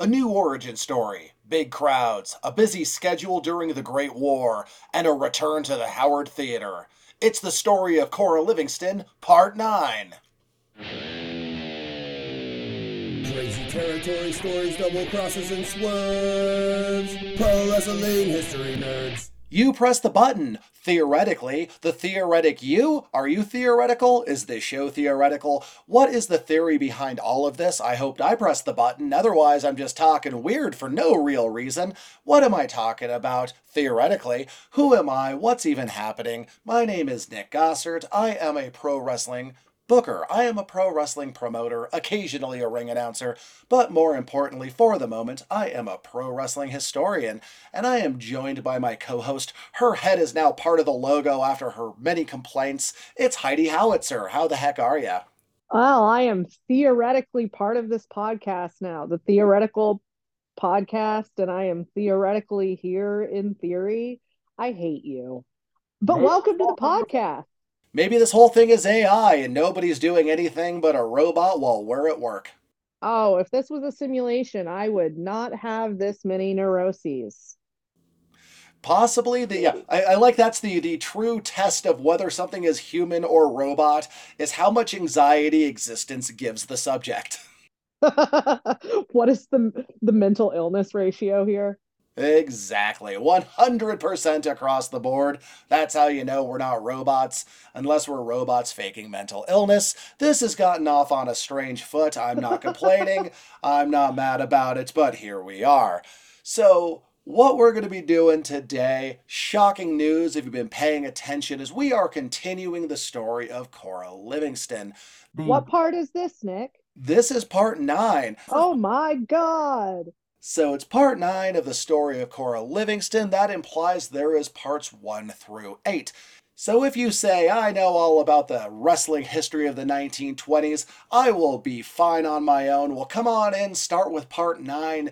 A new origin story, big crowds, a busy schedule during the Great War, and a return to the Howard Theater. It's the story of Cora Livingston, Part 9. Crazy territory stories, double crosses, and swerves. Pro wrestling history nerds. You press the button. Theoretically, the theoretic you? Are you theoretical? Is this show theoretical? What is the theory behind all of this? I hoped I pressed the button, otherwise, I'm just talking weird for no real reason. What am I talking about? Theoretically, who am I? What's even happening? My name is Nick Gossert. I am a pro wrestling Booker, I am a pro wrestling promoter, occasionally a ring announcer, but more importantly, for the moment, I am a pro wrestling historian, and I am joined by my co host. Her head is now part of the logo after her many complaints. It's Heidi Howitzer. How the heck are you? Well, I am theoretically part of this podcast now, the theoretical podcast, and I am theoretically here in theory. I hate you. But welcome to the podcast. Maybe this whole thing is AI and nobody's doing anything but a robot while we're at work. Oh, if this was a simulation, I would not have this many neuroses. Possibly the yeah, I, I like that's the the true test of whether something is human or robot is how much anxiety existence gives the subject. what is the the mental illness ratio here? Exactly. 100% across the board. That's how you know we're not robots, unless we're robots faking mental illness. This has gotten off on a strange foot. I'm not complaining. I'm not mad about it, but here we are. So, what we're going to be doing today, shocking news if you've been paying attention, is we are continuing the story of Cora Livingston. What part is this, Nick? This is part nine. Oh my God. So it's part 9 of the story of Cora Livingston. That implies there is parts 1 through 8. So if you say, I know all about the wrestling history of the 1920s, I will be fine on my own. Well, come on in, start with part 9,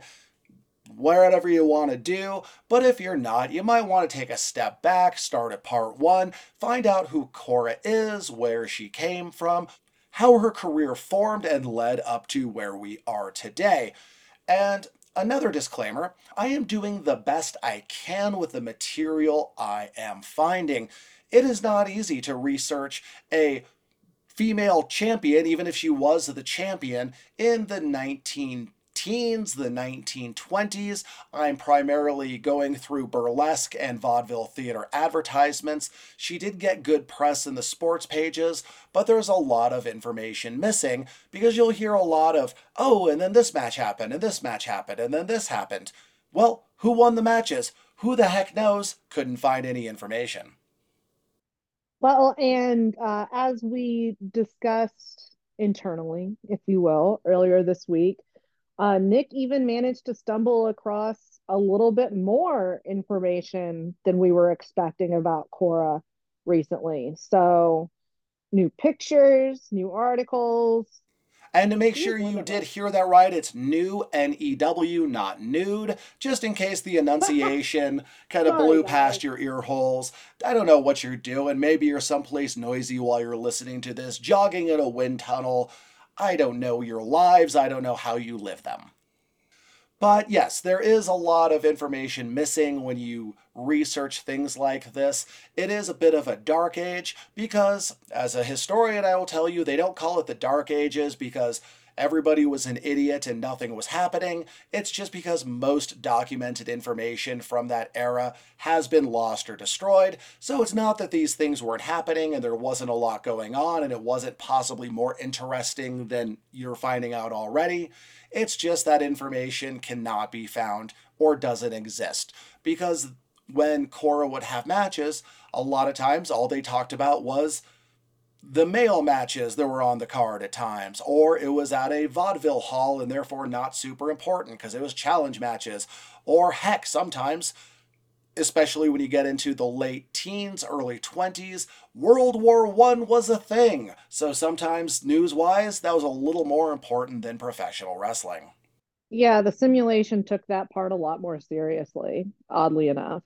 whatever you want to do. But if you're not, you might want to take a step back, start at part 1, find out who Cora is, where she came from, how her career formed and led up to where we are today. And Another disclaimer I am doing the best I can with the material I am finding. It is not easy to research a female champion, even if she was the champion, in the 19 teens, the 1920s. I'm primarily going through burlesque and vaudeville theater advertisements. She did get good press in the sports pages, but there's a lot of information missing because you'll hear a lot of, oh, and then this match happened, and this match happened, and then this happened. Well, who won the matches? Who the heck knows? Couldn't find any information. Well, and uh, as we discussed internally, if you will, earlier this week, uh, Nick even managed to stumble across a little bit more information than we were expecting about Cora recently. So, new pictures, new articles. And to make sure you did hear that right, it's new N E W, not nude, just in case the enunciation kind of blew past your ear holes. I don't know what you're doing. Maybe you're someplace noisy while you're listening to this, jogging in a wind tunnel I don't know your lives, I don't know how you live them. But yes, there is a lot of information missing when you research things like this. It is a bit of a dark age because, as a historian, I will tell you, they don't call it the Dark Ages because everybody was an idiot and nothing was happening. It's just because most documented information from that era has been lost or destroyed. So it's not that these things weren't happening and there wasn't a lot going on and it wasn't possibly more interesting than you're finding out already. It's just that information cannot be found or doesn't exist. Because when Cora would have matches, a lot of times all they talked about was the male matches that were on the card at times, or it was at a vaudeville hall and therefore not super important because it was challenge matches, or heck, sometimes, especially when you get into the late teens, early 20s, World War One was a thing. So sometimes, news wise, that was a little more important than professional wrestling. Yeah, the simulation took that part a lot more seriously, oddly enough.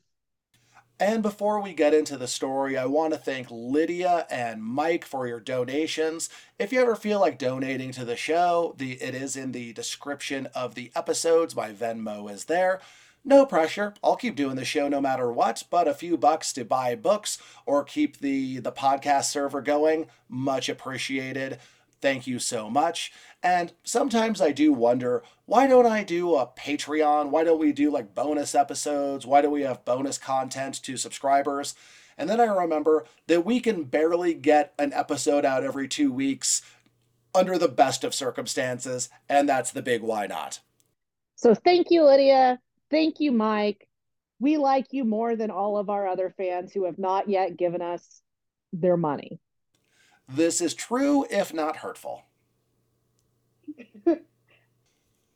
And before we get into the story, I want to thank Lydia and Mike for your donations. If you ever feel like donating to the show, the it is in the description of the episodes. My Venmo is there. No pressure. I'll keep doing the show no matter what, but a few bucks to buy books or keep the the podcast server going, much appreciated. Thank you so much. And sometimes I do wonder why don't I do a Patreon? Why don't we do like bonus episodes? Why do we have bonus content to subscribers? And then I remember that we can barely get an episode out every two weeks under the best of circumstances. And that's the big why not. So thank you, Lydia. Thank you, Mike. We like you more than all of our other fans who have not yet given us their money. This is true, if not hurtful.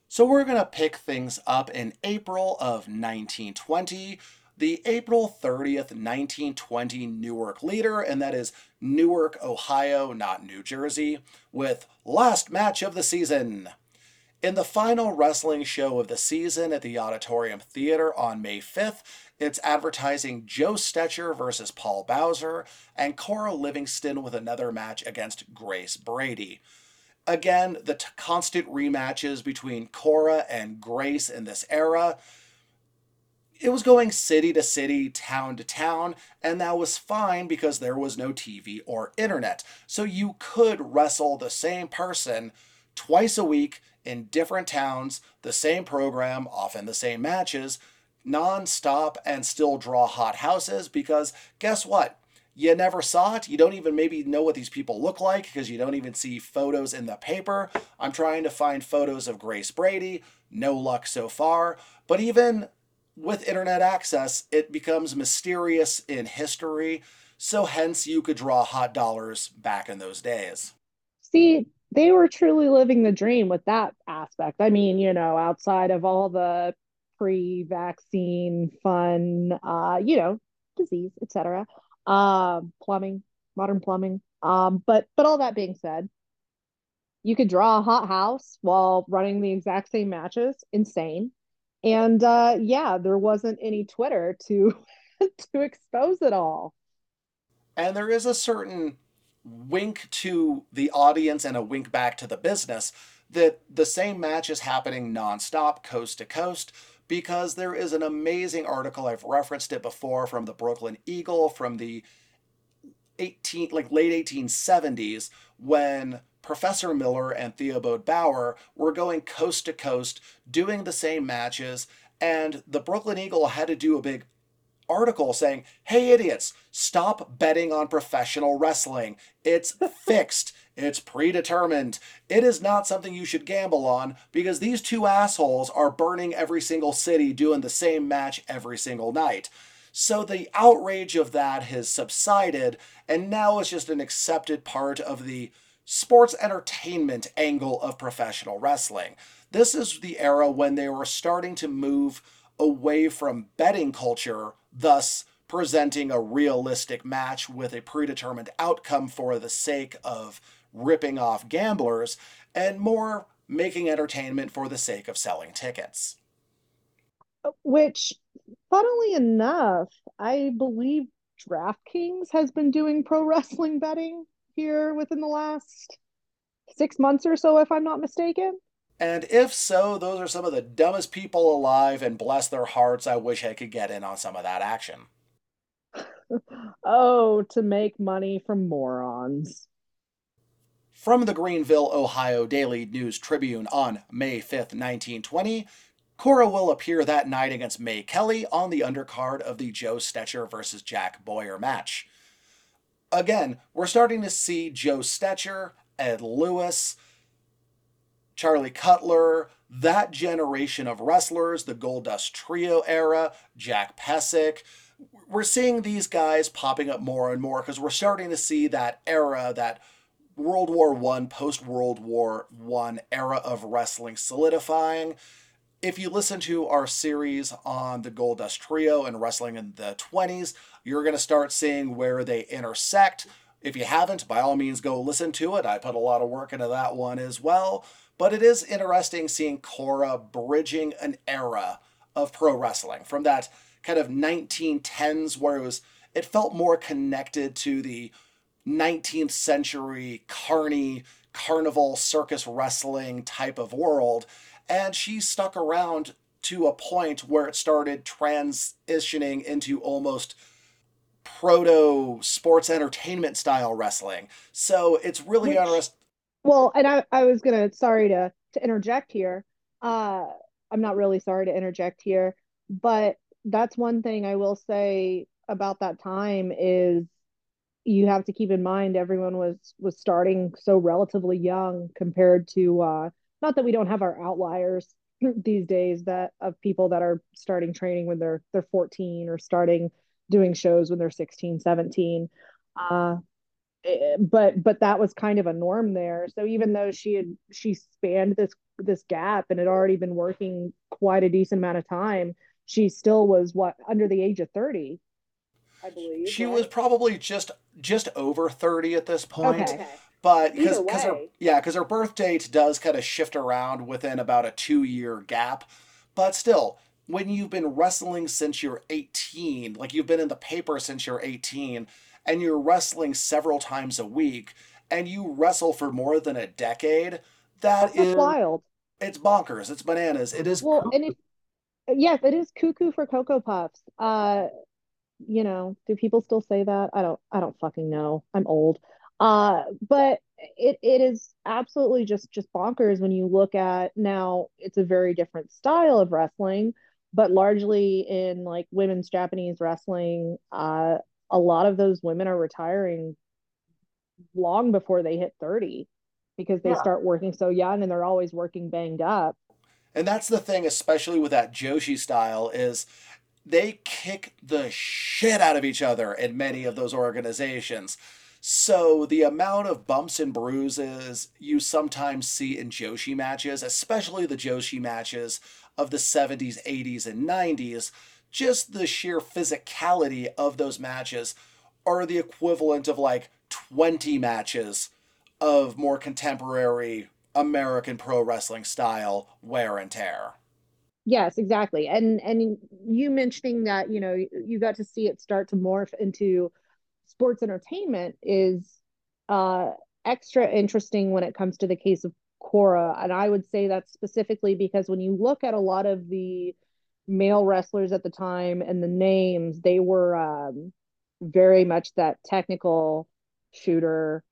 so we're going to pick things up in April of 1920, the April 30th, 1920 Newark leader, and that is Newark, Ohio, not New Jersey, with last match of the season. In the final wrestling show of the season at the Auditorium Theater on May 5th, it's advertising Joe Stecher versus Paul Bowser and Cora Livingston with another match against Grace Brady. Again, the t- constant rematches between Cora and Grace in this era. It was going city to city, town to town, and that was fine because there was no TV or internet. So you could wrestle the same person twice a week in different towns, the same program, often the same matches, non-stop and still draw hot houses because guess what? You never saw it. You don't even maybe know what these people look like because you don't even see photos in the paper. I'm trying to find photos of Grace Brady. No luck so far. But even with internet access, it becomes mysterious in history. So hence you could draw hot dollars back in those days. See, they were truly living the dream with that aspect. I mean, you know, outside of all the pre-vaccine fun, uh, you know, disease, etc um, plumbing, modern plumbing. Um, but but all that being said, you could draw a hot house while running the exact same matches. Insane. And uh, yeah, there wasn't any Twitter to to expose it all. And there is a certain wink to the audience and a wink back to the business that the same match is happening nonstop, coast to coast because there is an amazing article I've referenced it before from the Brooklyn Eagle from the 18 like late 1870s when Professor Miller and Theobald Bauer were going coast to coast doing the same matches and the Brooklyn Eagle had to do a big article saying, "Hey idiots, stop betting on professional wrestling. It's fixed. It's predetermined. It is not something you should gamble on because these two assholes are burning every single city doing the same match every single night. So the outrage of that has subsided, and now it's just an accepted part of the sports entertainment angle of professional wrestling. This is the era when they were starting to move away from betting culture, thus presenting a realistic match with a predetermined outcome for the sake of ripping off gamblers, and more making entertainment for the sake of selling tickets. Which, funnily enough, I believe DraftKings has been doing pro wrestling betting here within the last six months or so, if I'm not mistaken. And if so, those are some of the dumbest people alive, and bless their hearts, I wish I could get in on some of that action. oh, to make money from morons. From the Greenville, Ohio Daily News Tribune on May 5th, 1920, Cora will appear that night against Mae Kelly on the undercard of the Joe Stecher versus Jack Boyer match. Again, we're starting to see Joe Stecher, Ed Lewis, Charlie Cutler, that generation of wrestlers, the Gold Dust Trio era, Jack Pesek. We're seeing these guys popping up more and more because we're starting to see that era, that World War One, post World War One era of wrestling solidifying. If you listen to our series on the Gold Dust Trio and wrestling in the 20s, you're going to start seeing where they intersect. If you haven't, by all means, go listen to it. I put a lot of work into that one as well. But it is interesting seeing Cora bridging an era of pro wrestling from that kind of 1910s where it was it felt more connected to the 19th century carny carnival circus wrestling type of world. And she stuck around to a point where it started transitioning into almost proto sports entertainment style wrestling. So it's really interesting well, and I, I was gonna, sorry to to interject here. Uh, I'm not really sorry to interject here, but that's one thing I will say about that time is you have to keep in mind everyone was was starting so relatively young compared to uh not that we don't have our outliers these days that of people that are starting training when they're they're 14 or starting doing shows when they're 16 17 uh Eh, but but that was kind of a norm there. So even though she had she spanned this this gap and had already been working quite a decent amount of time she still was what under the age of 30 I believe. she was probably just just over 30 at this point. Okay. but because because her yeah because her birth date does kind of shift around within about a two year gap. But still when you've been wrestling since you're 18 like you've been in the paper since you're 18 and you're wrestling several times a week and you wrestle for more than a decade that That's is wild. it's bonkers it's bananas it is Well, and it, yes, it is cuckoo for Cocoa Puffs. Uh, you know, do people still say that? I don't I don't fucking know. I'm old. Uh, but it it is absolutely just just bonkers when you look at now it's a very different style of wrestling, but largely in like women's Japanese wrestling, uh, a lot of those women are retiring long before they hit 30 because they yeah start working so young and they're always working banged up. and that's the thing especially with that joshi style is they kick the shit out of each other in many of those organizations. So the amount of bumps and bruises you sometimes see in Joshi matches, especially the Joshi matches of the 70s, 80s, and 90s, just the sheer physicality of those matches are the equivalent of like 20 matches of more contemporary American pro wrestling style wear and tear. Yes, exactly. And and you mentioning that, you know, you got to see it start to morph into sports entertainment is uh extra interesting when it comes to the case of Cora. And I would say that specifically because when you look at a lot of the male wrestlers at the time and the names, they were um very much that technical shooter.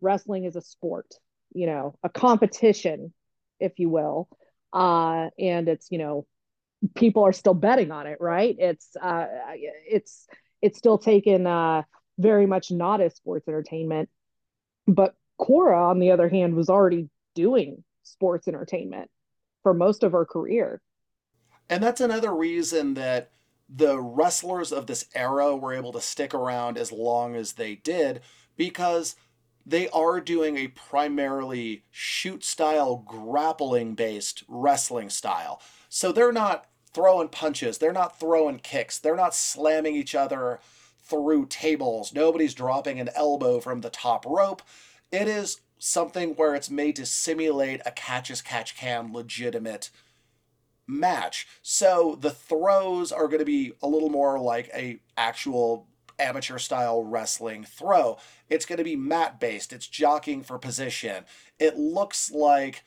Wrestling is a sport, you know, a competition, if you will. Uh, and it's, you know, people are still betting on it, right? It's uh, it's it's still taken uh, very much not as sports entertainment. But Cora, on the other hand, was already doing sports entertainment for most of her career. And that's another reason that the wrestlers of this era were able to stick around as long as they did because they are doing a primarily shoot style, grappling based wrestling style. So they're not throwing punches, they're not throwing kicks, they're not slamming each other through tables, nobody's dropping an elbow from the top rope. It is something where it's made to simulate a catch as catch can legitimate match. So the throws are going to be a little more like a actual amateur style wrestling throw. It's going to be mat based. It's jockeying for position. It looks like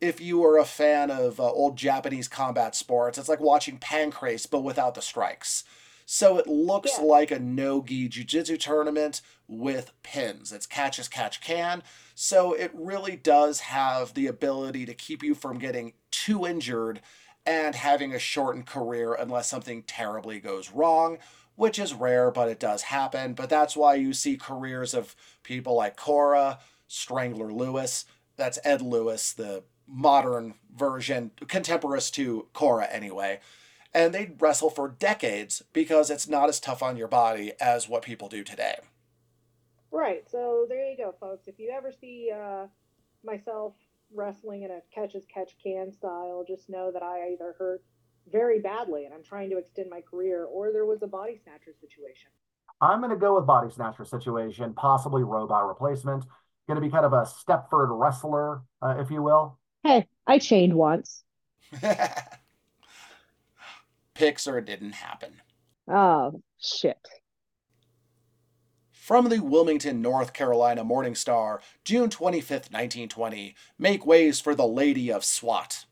if you are a fan of uh, old Japanese combat sports, it's like watching Pancrase but without the strikes. So it looks Yeah. like a no-gi jiu-jitsu tournament with pins. It's catch as catch can. So it really does have the ability to keep you from getting too injured and having a shortened career unless something terribly goes wrong, which is rare, but it does happen. But that's why you see careers of people like Cora, Strangler Lewis, that's Ed Lewis, the modern version, contemporaneous to Cora anyway. And they wrestle for decades because it's not as tough on your body as what people do today. Right. So there you go, folks. If you ever see uh, myself wrestling in a catch as catch can style, just know that I either hurt very badly and I'm trying to extend my career, or there was a body snatcher situation. I'm going to go with body snatcher situation, possibly robot replacement. Going to be kind of a Stepford wrestler, uh, if you will. Hey, I chained once. Pics or it didn't happen. Oh, shit. From the Wilmington, North Carolina Morning Star, June 25th, 1920, make ways for the Lady of SWAT.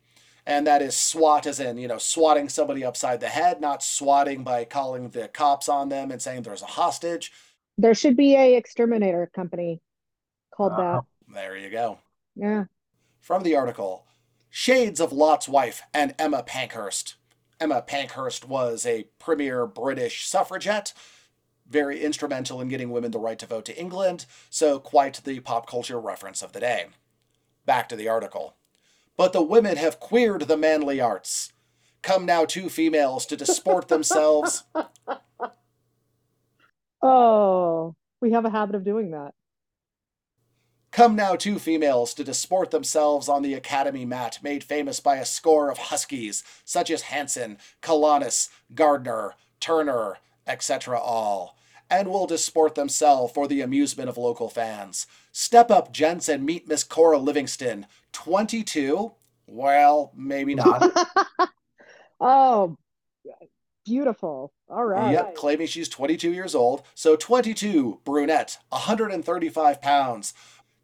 And that is SWAT as in, you know, swatting somebody upside the head, not swatting by calling the cops on them and saying there's a hostage. There should be a exterminator company called Uh, that. There you go. Yeah. From the article Shades of Lot's Wife and Emma Pankhurst. Emma Pankhurst was a premier British suffragette, very instrumental in getting women the right to vote to England, so quite the pop culture reference of the day. Back to the article. But the women have queered the manly arts. Come now two females to disport themselves. Oh, we have a habit of doing that. Come now two females to disport themselves on the academy mat made famous by a score of huskies, such as Hanson, Kalanis, Gardner, Turner, etc. all, and will disport themselves for the amusement of local fans. Step up, gents, and meet Miss Cora Livingston, 22? Well, maybe not. Oh, beautiful. All right. Yep, claiming she's 22 years old. So 22, brunette, 135 pounds,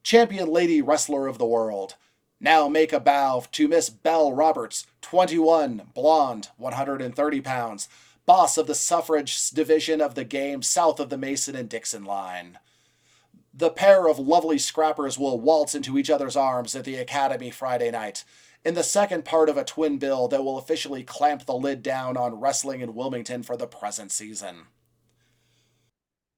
champion lady wrestler of the world. Now make a bow to Miss Belle Roberts, 21, blonde, 130 pounds, boss of the suffrage division of the game south of the Mason and Dixon line. The pair of lovely scrappers will waltz into each other's arms at the Academy Friday night, in the second part of a twin bill that will officially clamp the lid down on wrestling in Wilmington for the present season.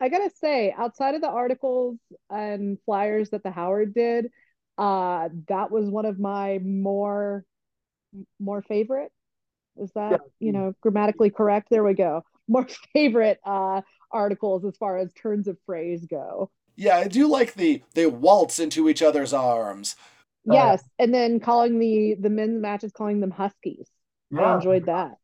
I gotta say, outside of the articles and flyers that the Howard did, uh, that was one of my more more favorite. Is that, Yeah. you know, grammatically correct? There we go. More favorite uh articles as far as turns of phrase go. Yeah, I do like the they waltz into each other's arms. Yeah. Yes, and then calling the the men's matches calling them Huskies. I enjoyed that.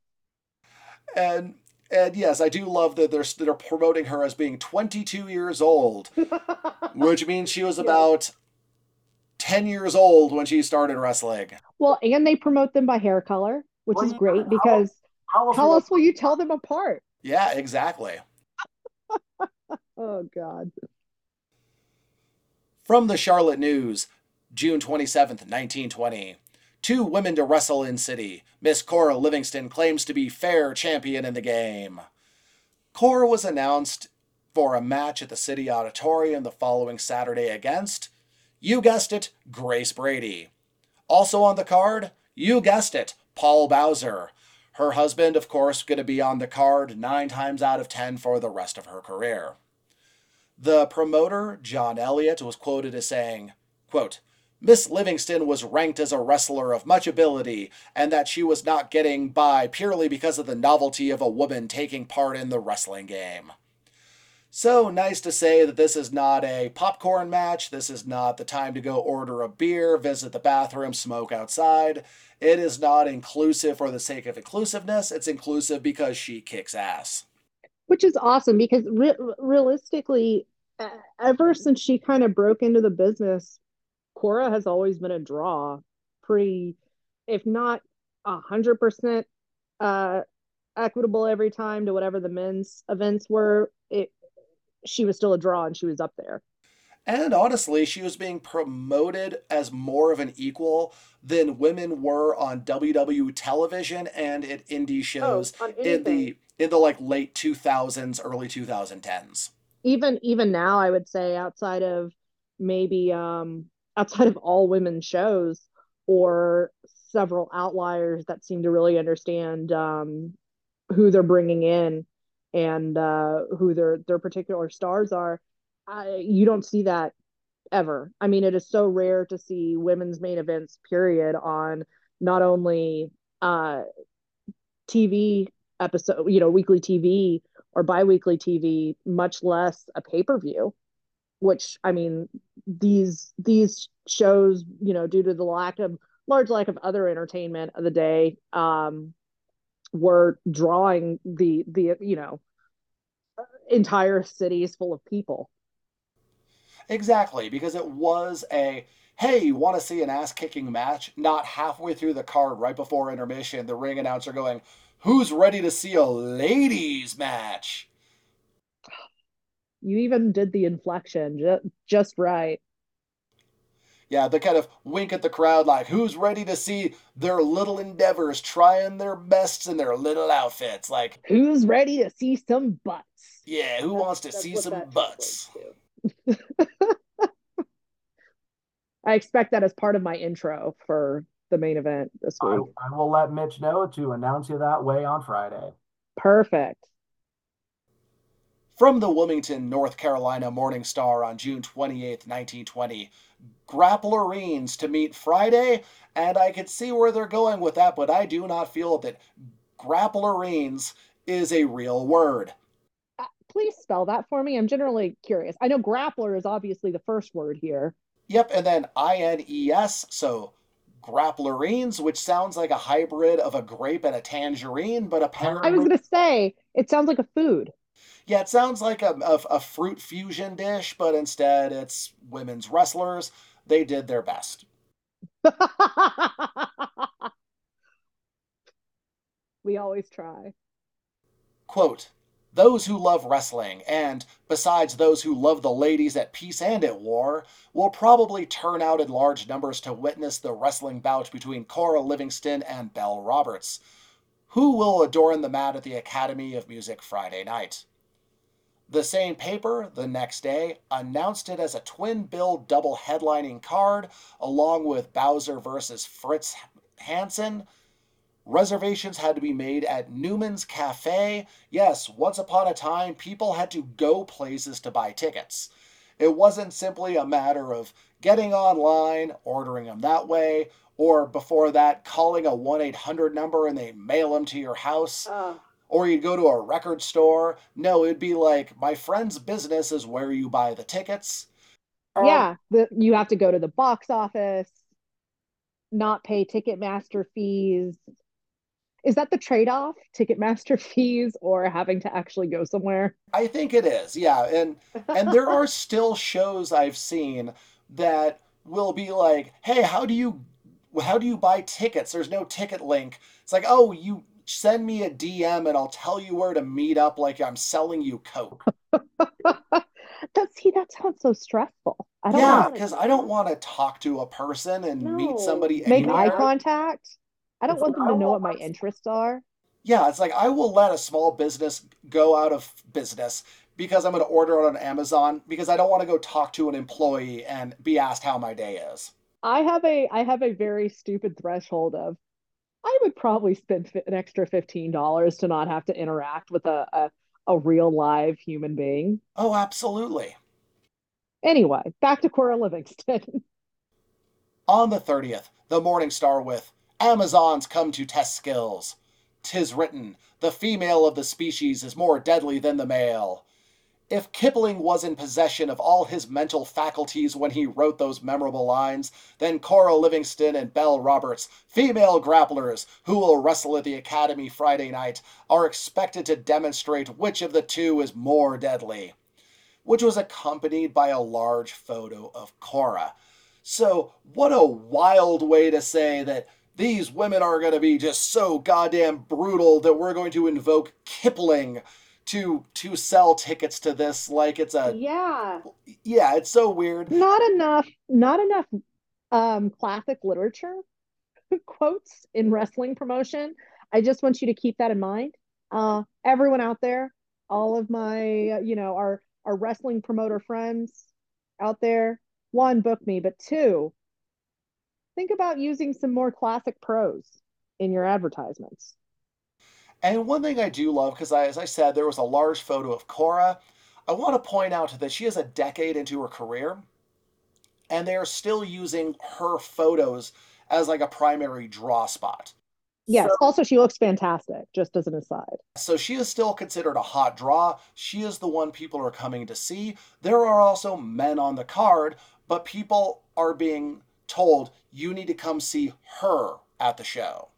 And and yes, I do love that they're they're promoting her as being 22 years old, which means she was about 10 years old when she started wrestling. Well, and they promote them by hair color, which Well, is great how- because How else how else will you tell them apart? Yeah, exactly. Oh God. From the Charlotte News, June 27th, 1920. Two women to wrestle in city. Miss Cora Livingston claims to be fair champion in the game. Cora was announced for a match at the City Auditorium the following Saturday against, you guessed it, Grace Brady. Also on the card, you guessed it, Paul Bowser. Her husband, of course, going to be on the card nine times out of ten for the rest of her career. The promoter, John Elliott, was quoted as saying, quote, Miss Livingston was ranked as a wrestler of much ability, and that she was not getting by purely because of the novelty of a woman taking part in the wrestling game. So nice to say that this is not a popcorn match. This is not the time to go order a beer, visit the bathroom, smoke outside. It is not inclusive for the sake of inclusiveness. It's inclusive because she kicks ass. which is awesome because re- realistically, ever since she kind of broke into the business, Cora has always been a draw, pretty, if not a hundred percent uh equitable every time to whatever the men's events were. It she was still a draw and she was up there. And honestly, she was being promoted as more of an equal than women were on WWE television and at indie shows on in the in the like late 2000s, early 2010s. even even now i would say outside of maybe um outside of all women shows or several outliers that seem to really understand um who they're bringing in and uh who their their particular stars are I, you don't see that ever. I mean it is so rare to see women's main events period on not only uh tv episode you know weekly tv or biweekly TV, much less a pay-per-view, which I mean, these these shows, you know, due to the lack of large lack of other entertainment of the day, um, were drawing the the you know entire cities full of people. Exactly, because it was a hey, you want to see an ass kicking match? Not halfway through the card, right before intermission, the ring announcer going, Who's ready to see a ladies' match? You even did the inflection ju- just right. Yeah, the kind of wink at the crowd, like, Who's ready to see their little endeavors trying their best in their little outfits? Like, Who's ready to see some butts? yeah, who That's- wants to see some butts? I expect that as part of my intro for the main event this I, week. I will let Mitch know to announce you that way on Friday. Perfect. From the Wilmington, North Carolina Morning Star on June 28, 1920, Grapplerines to meet Friday, and I could see where they're going with that, but I do not feel that Grapplerines is a real word. Uh, please spell that for me. I'm generally curious. I know grappler is obviously the first word here. Yep, and then I N E S, so Grapplerines, which sounds like a hybrid of a grape and a tangerine, but apparently. I was going to say, it sounds like a food. Yeah, it sounds like a, a, a fruit fusion dish, but instead it's women's wrestlers. They did their best. we always try. Quote, those who love wrestling, and besides those who love the ladies at peace and at war, will probably turn out in large numbers to witness the wrestling bout between Cora Livingston and Belle Roberts, who will adorn the mat at the Academy of Music Friday night. The same paper, the next day, announced it as a twin bill double headlining card, along with Bowser versus Fritz Hansen. Reservations had to be made at Newman's Cafe. Yes, once upon a time, people had to go places to buy tickets. It wasn't simply a matter of getting online, ordering them that way, or before that, calling a 1 800 number and they mail them to your house oh. Or you'd go to a record store. No, it'd be like my friend's business is where you buy the tickets. And yeah, the, you have to go to the box office, not pay Ticketmaster fees. Is that the trade-off? Ticketmaster fees or having to actually go somewhere? I think it is, yeah. And and there are still shows I've seen that will be like, hey, how do you how do you buy tickets? There's no ticket link. It's like, oh, you send me a DM and I'll tell you where to meet up like I'm selling you Coke. That see, that sounds so stressful. I don't Yeah, because I don't want to talk to a person and meet somebody Make eye contact. I don't It's want like, them to know what my my- interests are. Yeah, it's like I will let a small business go out of business because I'm going to order it on Amazon because I don't want to go talk to an employee and be asked how my day is. I have a I have a very stupid threshold of I would probably spend an extra $15 to not have to interact with a, a a real live human being. Oh, absolutely. Anyway, back to Cora Livingston. On the 30th, the Morning Star with Amazons come to test skills. Tis written, the female of the species is more deadly than the male. If Kipling was in possession of all his mental faculties when he wrote those memorable lines, then Cora Livingston and Belle Roberts, female grapplers who will wrestle at the Academy Friday night, are expected to demonstrate which of the two is more deadly. Which was accompanied by a large photo of Cora. So, what a wild way to say that these women are going to be just so goddamn brutal that we're going to invoke Kipling to to sell tickets to this like it's a Yeah. yeah, it's so weird. Not enough, not enough um classic literature quotes in wrestling promotion. I just want you to keep that in mind. Uh everyone out there, all of my, you know, our our wrestling promoter friends out there, one, book me, but two, think about using some more classic prose in your advertisements. And one thing I do love, because I, as I said, there was a large photo of Cora. I want to point out that she is a decade into her career, and they are still using her photos as like a primary draw spot. Yes, So- also she looks fantastic, just as an aside. So she is still considered a hot draw. She is the one people are coming to see. There are also men on the card, but people are being told you need to come see her at the show.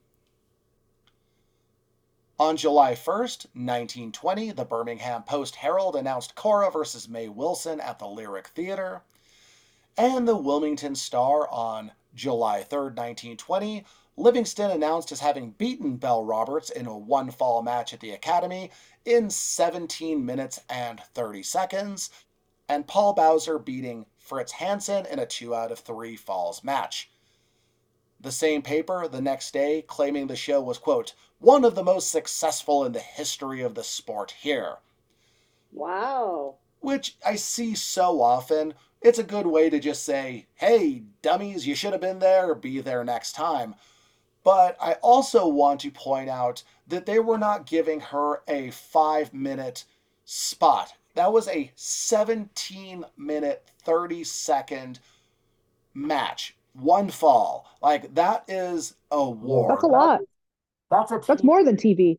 On July 1st, 1920, the Birmingham Post Herald announced Cora versus Mae Wilson at the Lyric Theater. and the Wilmington Star on July 3rd, 1920. Livingston announced as having beaten Belle Roberts in a one fall match at the Academy in 17 minutes and 30 seconds, and Paul Bowser beating Fritz Hansen in a two out of three falls match. The same paper the next day claiming the show was, quote, one of the most successful in the history of the sport here. Wow. Which I see so often. It's a good way to just say, hey, dummies, you should have been there, be there next time. But I also want to point out that they were not giving her a five minute spot. That was a 17 minute, 30 second match. One fall. Like, that is a war. That's a lot. That's a That's more than TV.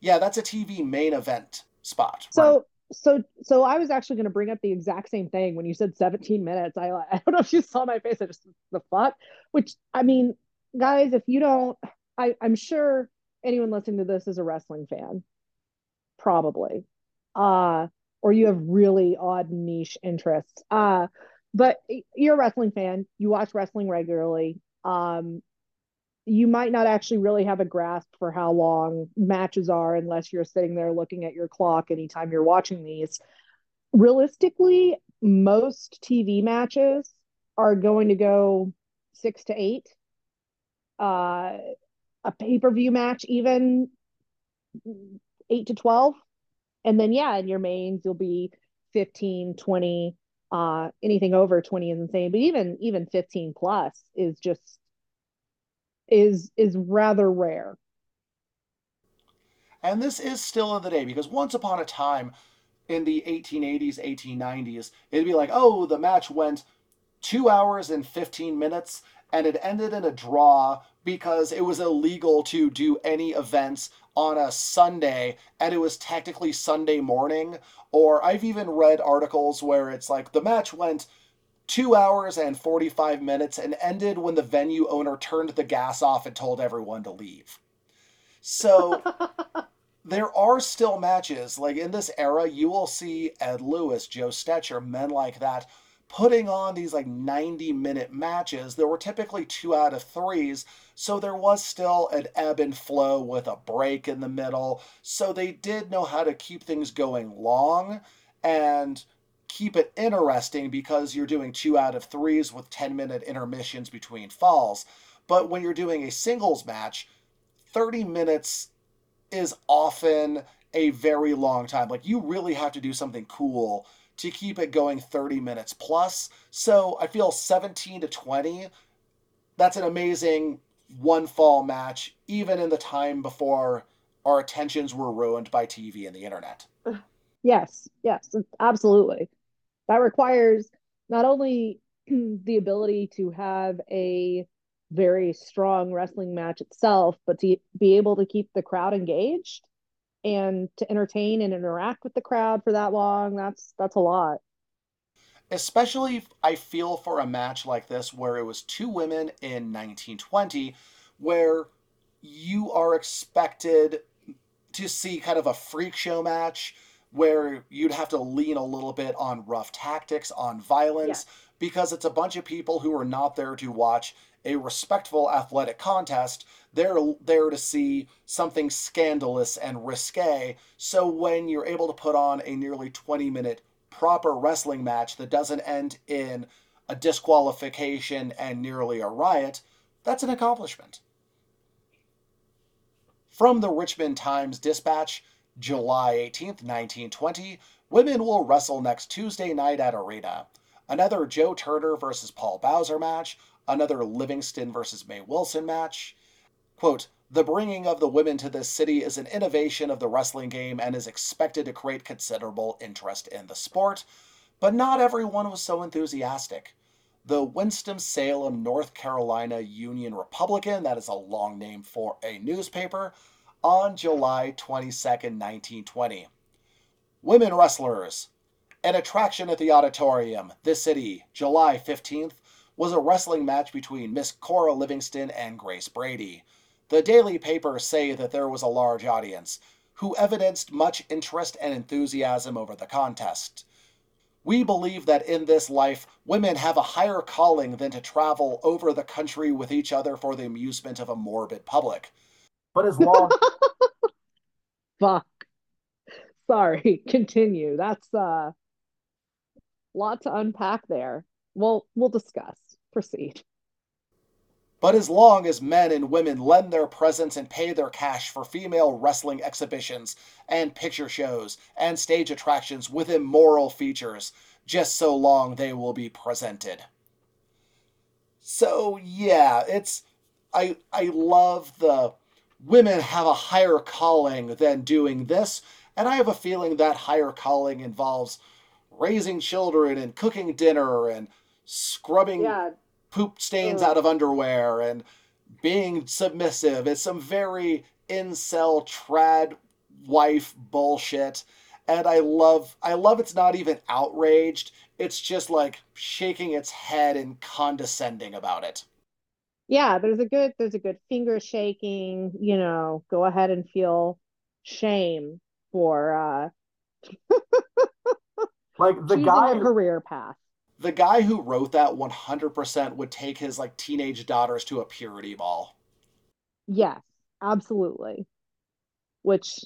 Yeah, that's a TV main event spot. So right? so so I was actually going to bring up the exact same thing when you said 17 minutes. I I don't know if you saw my face. I just the fuck. Which I mean, guys, if you don't, I I'm sure anyone listening to this is a wrestling fan, probably, uh, or you have really odd niche interests. Uh, but you're a wrestling fan. You watch wrestling regularly. Um, you might not actually really have a grasp for how long matches are unless you're sitting there looking at your clock anytime you're watching these. Realistically, most TV matches are going to go six to eight. Uh, a pay per view match, even eight to 12. And then, yeah, in your mains, you'll be 15, 20. Uh, anything over 20 is insane, but even even 15 plus is just is is rather rare. And this is still in the day because once upon a time in the 1880s, 1890s, it'd be like, oh, the match went two hours and 15 minutes and it ended in a draw because it was illegal to do any events on a Sunday and it was technically Sunday morning. Or I've even read articles where it's like the match went two hours and 45 minutes and ended when the venue owner turned the gas off and told everyone to leave. So there are still matches. Like in this era, you will see Ed Lewis, Joe Stecher, men like that putting on these like 90 minute matches. There were typically two out of threes, so there was still an ebb and flow with a break in the middle. So they did know how to keep things going long and keep it interesting because you're doing two out of threes with 10 minute intermissions between falls. But when you're doing a singles match, 30 minutes is often a very long time. Like you really have to do something cool to keep it going 30 minutes plus. So I feel 17 to 20, that's an amazing one fall match, even in the time before our attentions were ruined by TV and the internet. Yes, yes, absolutely that requires not only the ability to have a very strong wrestling match itself, but to be able to keep the crowd engaged and to entertain and interact with the crowd for that long. That's that's a lot. Especially, I feel for a match like this where it was two women in 1920, where you are expected to see kind of a freak show match where you'd have to lean a little bit on rough tactics, on violence, yeah. because it's a bunch of people who are not there to watch a respectful athletic contest. They're there to see something scandalous and risque. So when you're able to put on a nearly 20 minute proper wrestling match that doesn't end in a disqualification and nearly a riot, that's an accomplishment. From the Richmond Times Dispatch, July 18th, 1920, women will wrestle next Tuesday night at Arena. Another Joe Turner versus Paul Bowser match, another Livingston versus May Wilson match. Quote, the bringing of the women to this city is an innovation of the wrestling game and is expected to create considerable interest in the sport, but not everyone was so enthusiastic. The Winston-Salem, North Carolina Union Republican, that is a long name for a newspaper, on July 22, 1920. Women wrestlers. An attraction at the auditorium, this city, July 15th, was a wrestling match between Miss Cora Livingston and Grace Brady. The daily papers say that there was a large audience, who evidenced much interest and enthusiasm over the contest. We believe that in this life, women have a higher calling than to travel over the country with each other for the amusement of a morbid public. But as long Fuck. Sorry, continue. That's uh lot to unpack there. Well, we'll discuss. Proceed. But as long as men and women lend their presence and pay their cash for female wrestling exhibitions and picture shows and stage attractions with immoral features, just so long they will be presented. So yeah, it's I I love the women have a higher calling than doing this, and I have a feeling that higher calling involves raising children and cooking dinner and scrubbing Yeah, poop stains out of underwear and being submissive. It's some very incel trad wife bullshit. And I love I love it's not even outraged. It's just like shaking its head and condescending about it. Yeah, there's a good there's a good finger shaking, you know, go ahead and feel shame for uh like the guy a career path. The guy who wrote that 100% would take his like teenage daughters to a purity ball. Yes, absolutely. Which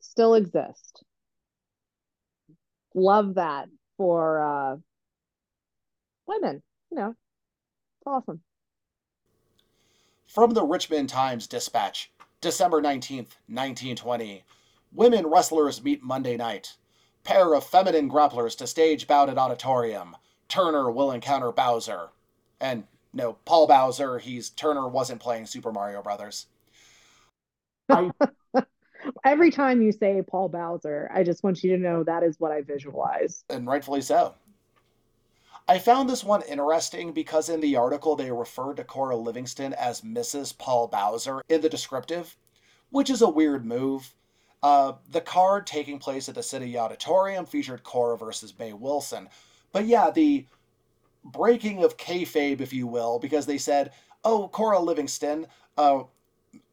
still exist. Love that for uh women, you know. It's awesome. From the Richmond Times Dispatch, December 19th, 1920. Women wrestlers meet Monday night. Pair of feminine grapplers to stage bout at auditorium. Turner will encounter Bowser. And no, Paul Bowser, he's Turner wasn't playing Super Mario Brothers. I, Every time you say Paul Bowser, I just want you to know that is what I visualize. and rightfully so. I found this one interesting because in the article they referred to Cora Livingston as Mrs. Paul Bowser in the descriptive, which is a weird move. Uh, the card taking place at the City Auditorium featured Cora versus Mae Wilson. But yeah, the breaking of kayfabe, if you will, because they said, oh, Cora Livingston, uh,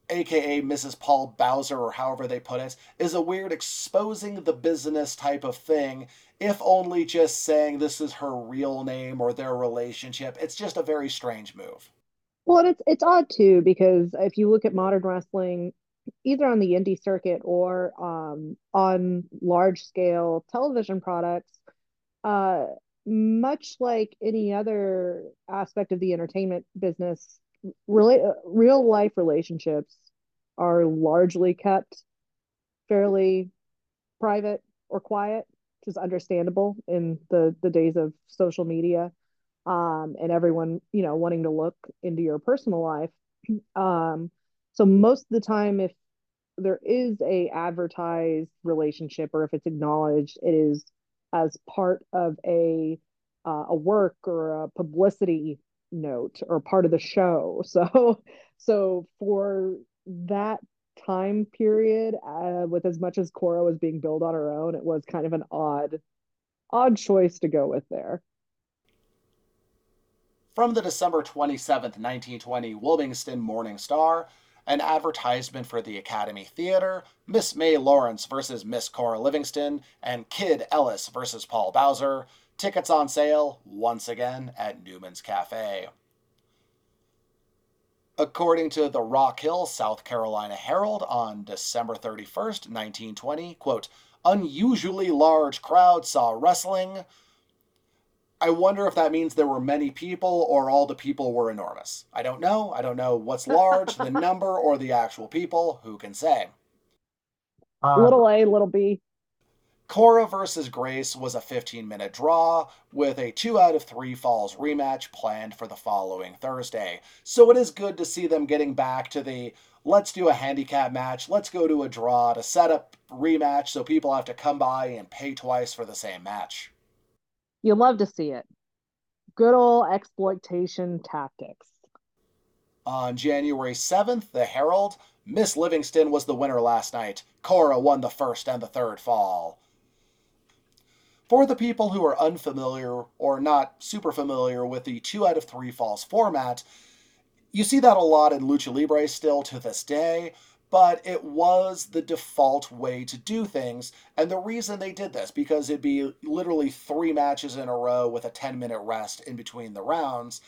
aka Mrs. Paul Bowser, or however they put it, is a weird exposing the business type of thing, if only just saying this is her real name or their relationship. It's just a very strange move. Well, and it's it's odd too because if you look at modern wrestling, either on the indie circuit or um, on large scale television products, uh, much like any other aspect of the entertainment business, rela- real life relationships are largely kept fairly private or quiet, which is understandable in the the days of social media um, and everyone, you know, wanting to look into your personal life. Um, so most of the time, if there is a advertised relationship or if it's acknowledged, it is as part of a uh, a work or a publicity note or part of the show. So so for that time period, uh, with as much as Cora was being billed on her own, it was kind of an odd odd choice to go with there. From the December 27th, 1920 Wilmington Morning Star, an advertisement for the Academy Theater, Miss May Lawrence versus Miss Cora Livingston, and Kid Ellis versus Paul Bowser. Tickets on sale, once again, at Newman's Cafe. According to the Rock Hill, South Carolina Herald on December 31st, 1920, quote, unusually large crowd saw wrestling. I wonder if that means there were many people or all the people were enormous. I don't know. I don't know what's large, the number, or the actual people. Who can say? uh, Little A, little B. Cora versus Grace was a 15 minute draw with a 2 out of 3 falls rematch planned for the following Thursday. So it is good to see them getting back to the let's do a handicap match, let's go to a draw to set up rematch so people have to come by and pay twice for the same match. You love to see it. Good old exploitation tactics. On January 7th, the Herald, Miss Livingston was the winner last night. Cora won the first and the third fall. For the people who are unfamiliar or not super familiar with the 2 out of 3 falls format, you see that a lot in Lucha Libre still to this day, but it was the default way to do things. And the reason they did this, because it'd be literally three matches in a row with a 10 minute rest in between the rounds,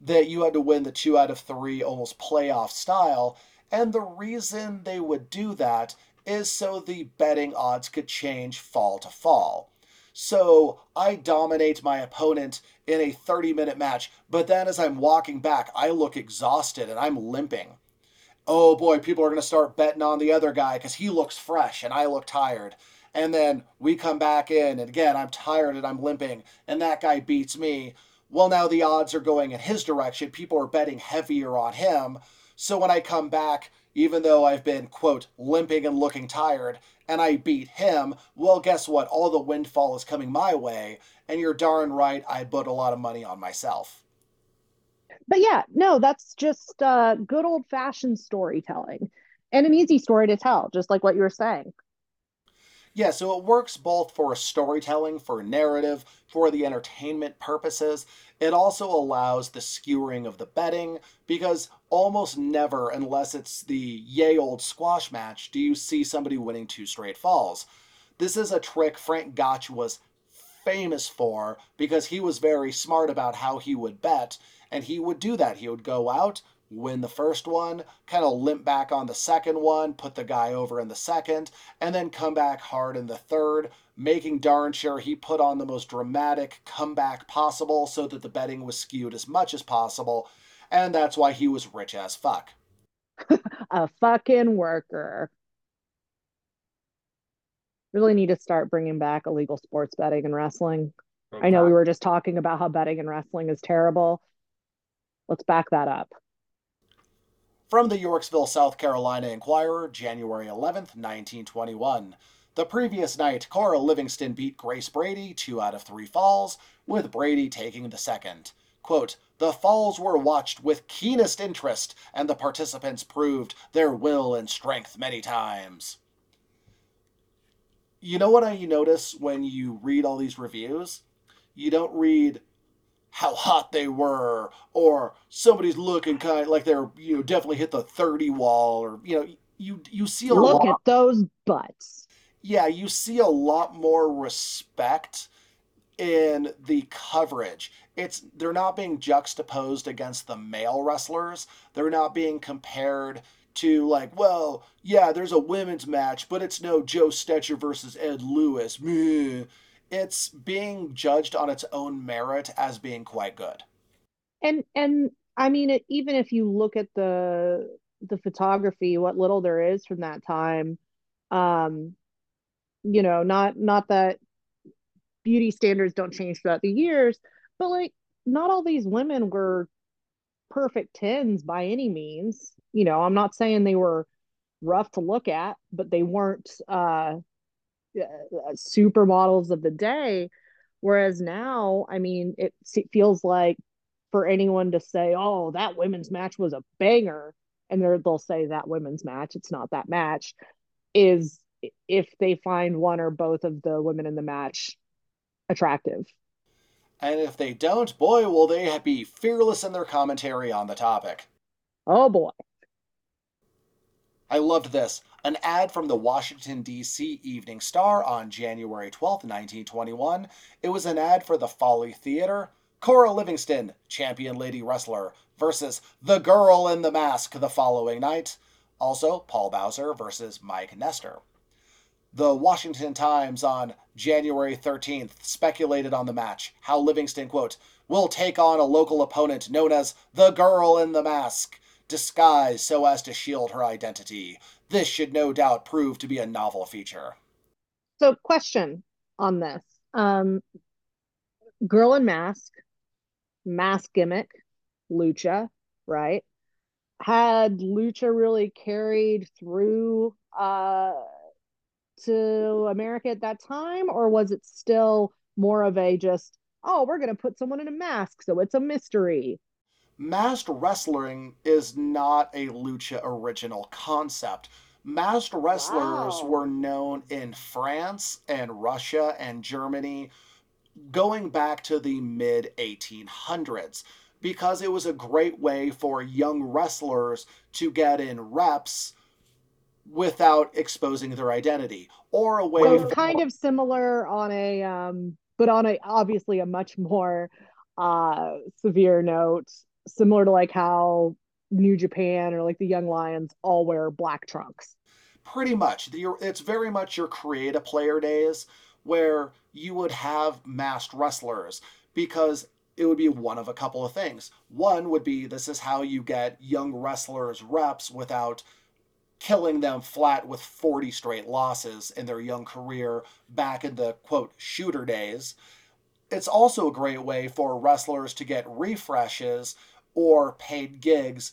that you had to win the two out of three, almost playoff style. And the reason they would do that is so the betting odds could change fall to fall. So I dominate my opponent in a 30 minute match, but then as I'm walking back, I look exhausted and I'm limping. Oh boy, people are going to start betting on the other guy because he looks fresh and I look tired. And then we come back in, and again, I'm tired and I'm limping, and that guy beats me. Well, now the odds are going in his direction. People are betting heavier on him. So when I come back, even though I've been, quote, limping and looking tired, and I beat him, well, guess what? All the windfall is coming my way, and you're darn right, I put a lot of money on myself. But yeah, no, that's just uh, good old fashioned storytelling and an easy story to tell, just like what you were saying. Yeah, so it works both for storytelling, for narrative, for the entertainment purposes. It also allows the skewering of the betting because almost never, unless it's the yay old squash match, do you see somebody winning two straight falls. This is a trick Frank Gotch was famous for because he was very smart about how he would bet, and he would do that. He would go out, win the first one, kind of limp back on the second one, put the guy over in the second, and then come back hard in the third, making darn sure he put on the most dramatic comeback possible so that the betting was skewed as much as possible. And that's why he was rich as fuck. a fucking worker. Really need to start bringing back illegal sports betting and wrestling. Big I know we were just talking about how betting and wrestling is terrible. Let's back that up. From the Yorksville, South Carolina Enquirer, January 11, 1921. The previous night, Cora Livingston beat Grace Brady two out of three falls, with Brady taking the second. Quote, the falls were watched with keenest interest, and the participants proved their will and strength many times. You know what I notice when you read all these reviews? You don't read how hot they were, or somebody's looking kind of like they're you know definitely hit the thirty wall, or you know you you see a look lot, at those butts. Yeah, you see a lot more respect in the coverage. It's they're not being juxtaposed against the male wrestlers. They're not being compared to like, well, yeah, there's a women's match, but it's no Joe Stecher versus Ed Lewis. Meh it's being judged on its own merit as being quite good. And and I mean, it, even if you look at the the photography, what little there is from that time, um, you know, not not that beauty standards don't change throughout the years, but like not all these women were perfect tens by any means. You know, I'm not saying they were rough to look at, but they weren't uh Uh, supermodels of the day. Whereas now, I mean, it, it feels like for anyone to say, "Oh, that women's match was a banger," and they'll say that women's match, it's not that match, is if they find one or both of the women in the match attractive. And if they don't, boy, will they be fearless in their commentary on the topic. Oh boy. I loved this. An ad from the Washington, D.C. Evening Star on January 12, 1921. It was an ad for the Folly Theater. Cora Livingston, champion lady wrestler, versus The Girl in the Mask the following night. Also, Paul Bowser versus Mike Nestor. The Washington Times on January 13th speculated on the match, how Livingston, quote, will take on a local opponent known as the Girl in the Mask disguised so as to shield her identity. This should no doubt prove to be a novel feature. So, question on this um, Girl in Mask, mask gimmick, Lucha, right? Had Lucha really carried through uh, to America at that time, or was it still more of a just, oh, we're going to put someone in a mask, so it's a mystery? Masked wrestling is not a lucha original concept. Masked wrestlers wow. were known in France and Russia and Germany going back to the mid 1800s because it was a great way for young wrestlers to get in reps without exposing their identity or a way So for- kind of similar on a um but on a obviously a much more uh severe note, similar to like how New Japan or like the Young Lions all wear black trunks. pretty much. It's very much your create a player days where you would have masked wrestlers because it would be one of a couple of things. One would be this is how you get young wrestlers reps without killing them flat with 40 straight losses in their young career back in the quote shooter days. It's also a great way for wrestlers to get refreshes or paid gigs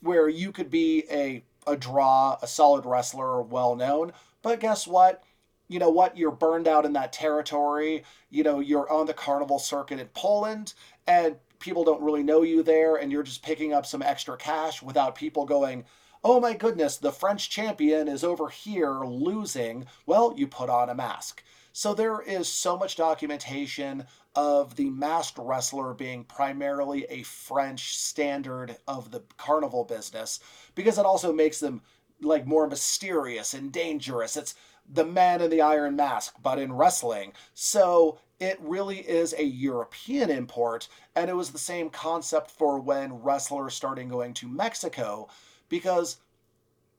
where you could be a a draw, a solid wrestler, well known. But guess what? You know what? You're burned out in that territory. You know, you're on the carnival circuit in Poland and people don't really know you there and you're just picking up some extra cash without people going, "Oh my goodness, the French champion is over here losing." Well, you put on a mask. So there is so much documentation of the masked wrestler being primarily a French standard of the carnival business because it also makes them like more mysterious and dangerous. It's the man in the iron mask, but in wrestling. So it really is a European import, and it was the same concept for when wrestlers started going to Mexico because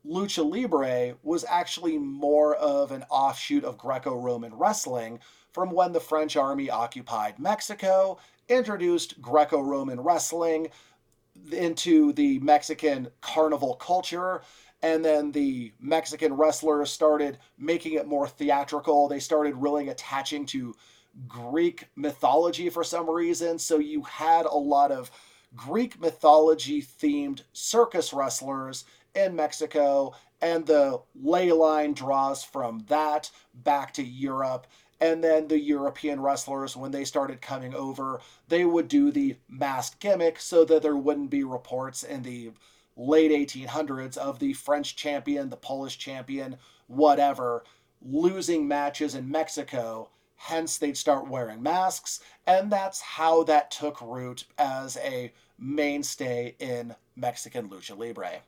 lucha libre was actually more of an offshoot of Greco-Roman wrestling from when the French army occupied Mexico, introduced Greco-Roman wrestling into the Mexican carnival culture, and then the Mexican wrestlers started making it more theatrical. They started really attaching to Greek mythology for some reason, so you had a lot of Greek mythology themed circus wrestlers in Mexico, and the ley line draws from that back to Europe. And then the European wrestlers, when they started coming over, they would do the masked gimmick so that there wouldn't be reports in the late 1800s of the French champion, the Polish champion, whatever, losing matches in Mexico. Hence, they'd start wearing masks. And that's how that took root as a mainstay in Mexican lucha libre.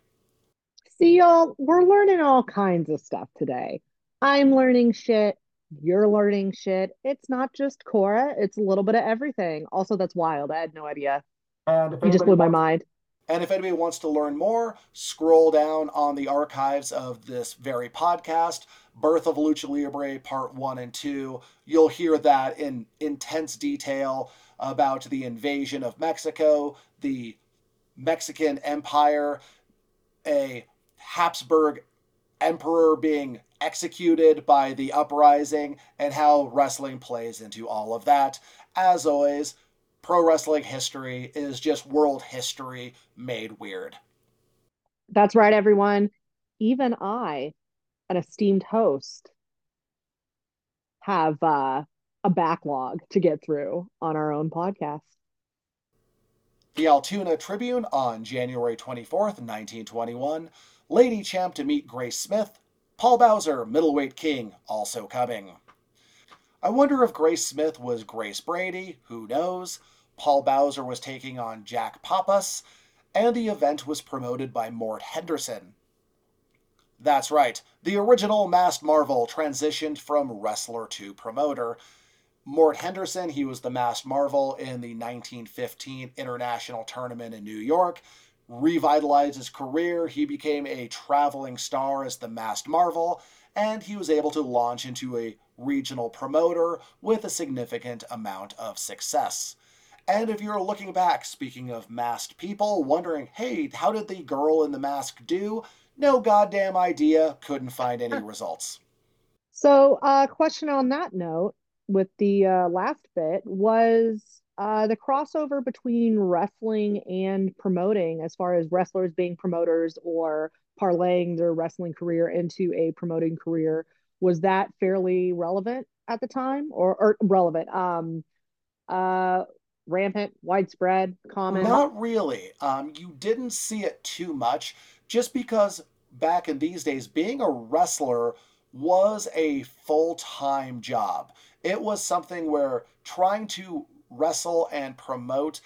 See, y'all, we're learning all kinds of stuff today. I'm learning shit. You're learning shit. It's not just Cora, it's a little bit of everything. Also, that's wild. I had no idea. And if You just blew my wants- mind. And if anybody wants to learn more, scroll down on the archives of this very podcast, Birth of Lucha Libre Part 1 and 2. You'll hear that in intense detail about the invasion of Mexico, the Mexican Empire, a Habsburg emperor being executed by the uprising, and how wrestling plays into all of that. As always, pro wrestling history is just world history made weird. That's right, everyone. Even I, an esteemed host, have uh, a backlog to get through on our own podcast. The Altoona Tribune on January 24th, 1921. Lady Champ to meet Grace Smith. Paul Bowser, middleweight king, also coming. I wonder if Grace Smith was Grace Brady, who knows? Paul Bowser was taking on Jack Pappas, and the event was promoted by Mort Henderson. That's right, the original Masked Marvel transitioned from wrestler to promoter. Mort Henderson, he was the Masked Marvel in the 1915 International Tournament in New York. Revitalized his career, he became a traveling star as the Masked Marvel, and he was able to launch into a regional promoter with a significant amount of success. And if you're looking back, speaking of masked people, wondering, hey, how did the girl in the mask do? No goddamn idea, couldn't find any results. So, uh, question on that note with the uh, last bit was uh, the crossover between wrestling and promoting, as far as wrestlers being promoters or parlaying their wrestling career into a promoting career. Was that fairly relevant at the time, or, or relevant? Um, uh, rampant, widespread, common. Not really. Um, you didn't see it too much, just because back in these days, being a wrestler was a full time job. It was something where trying to wrestle and promote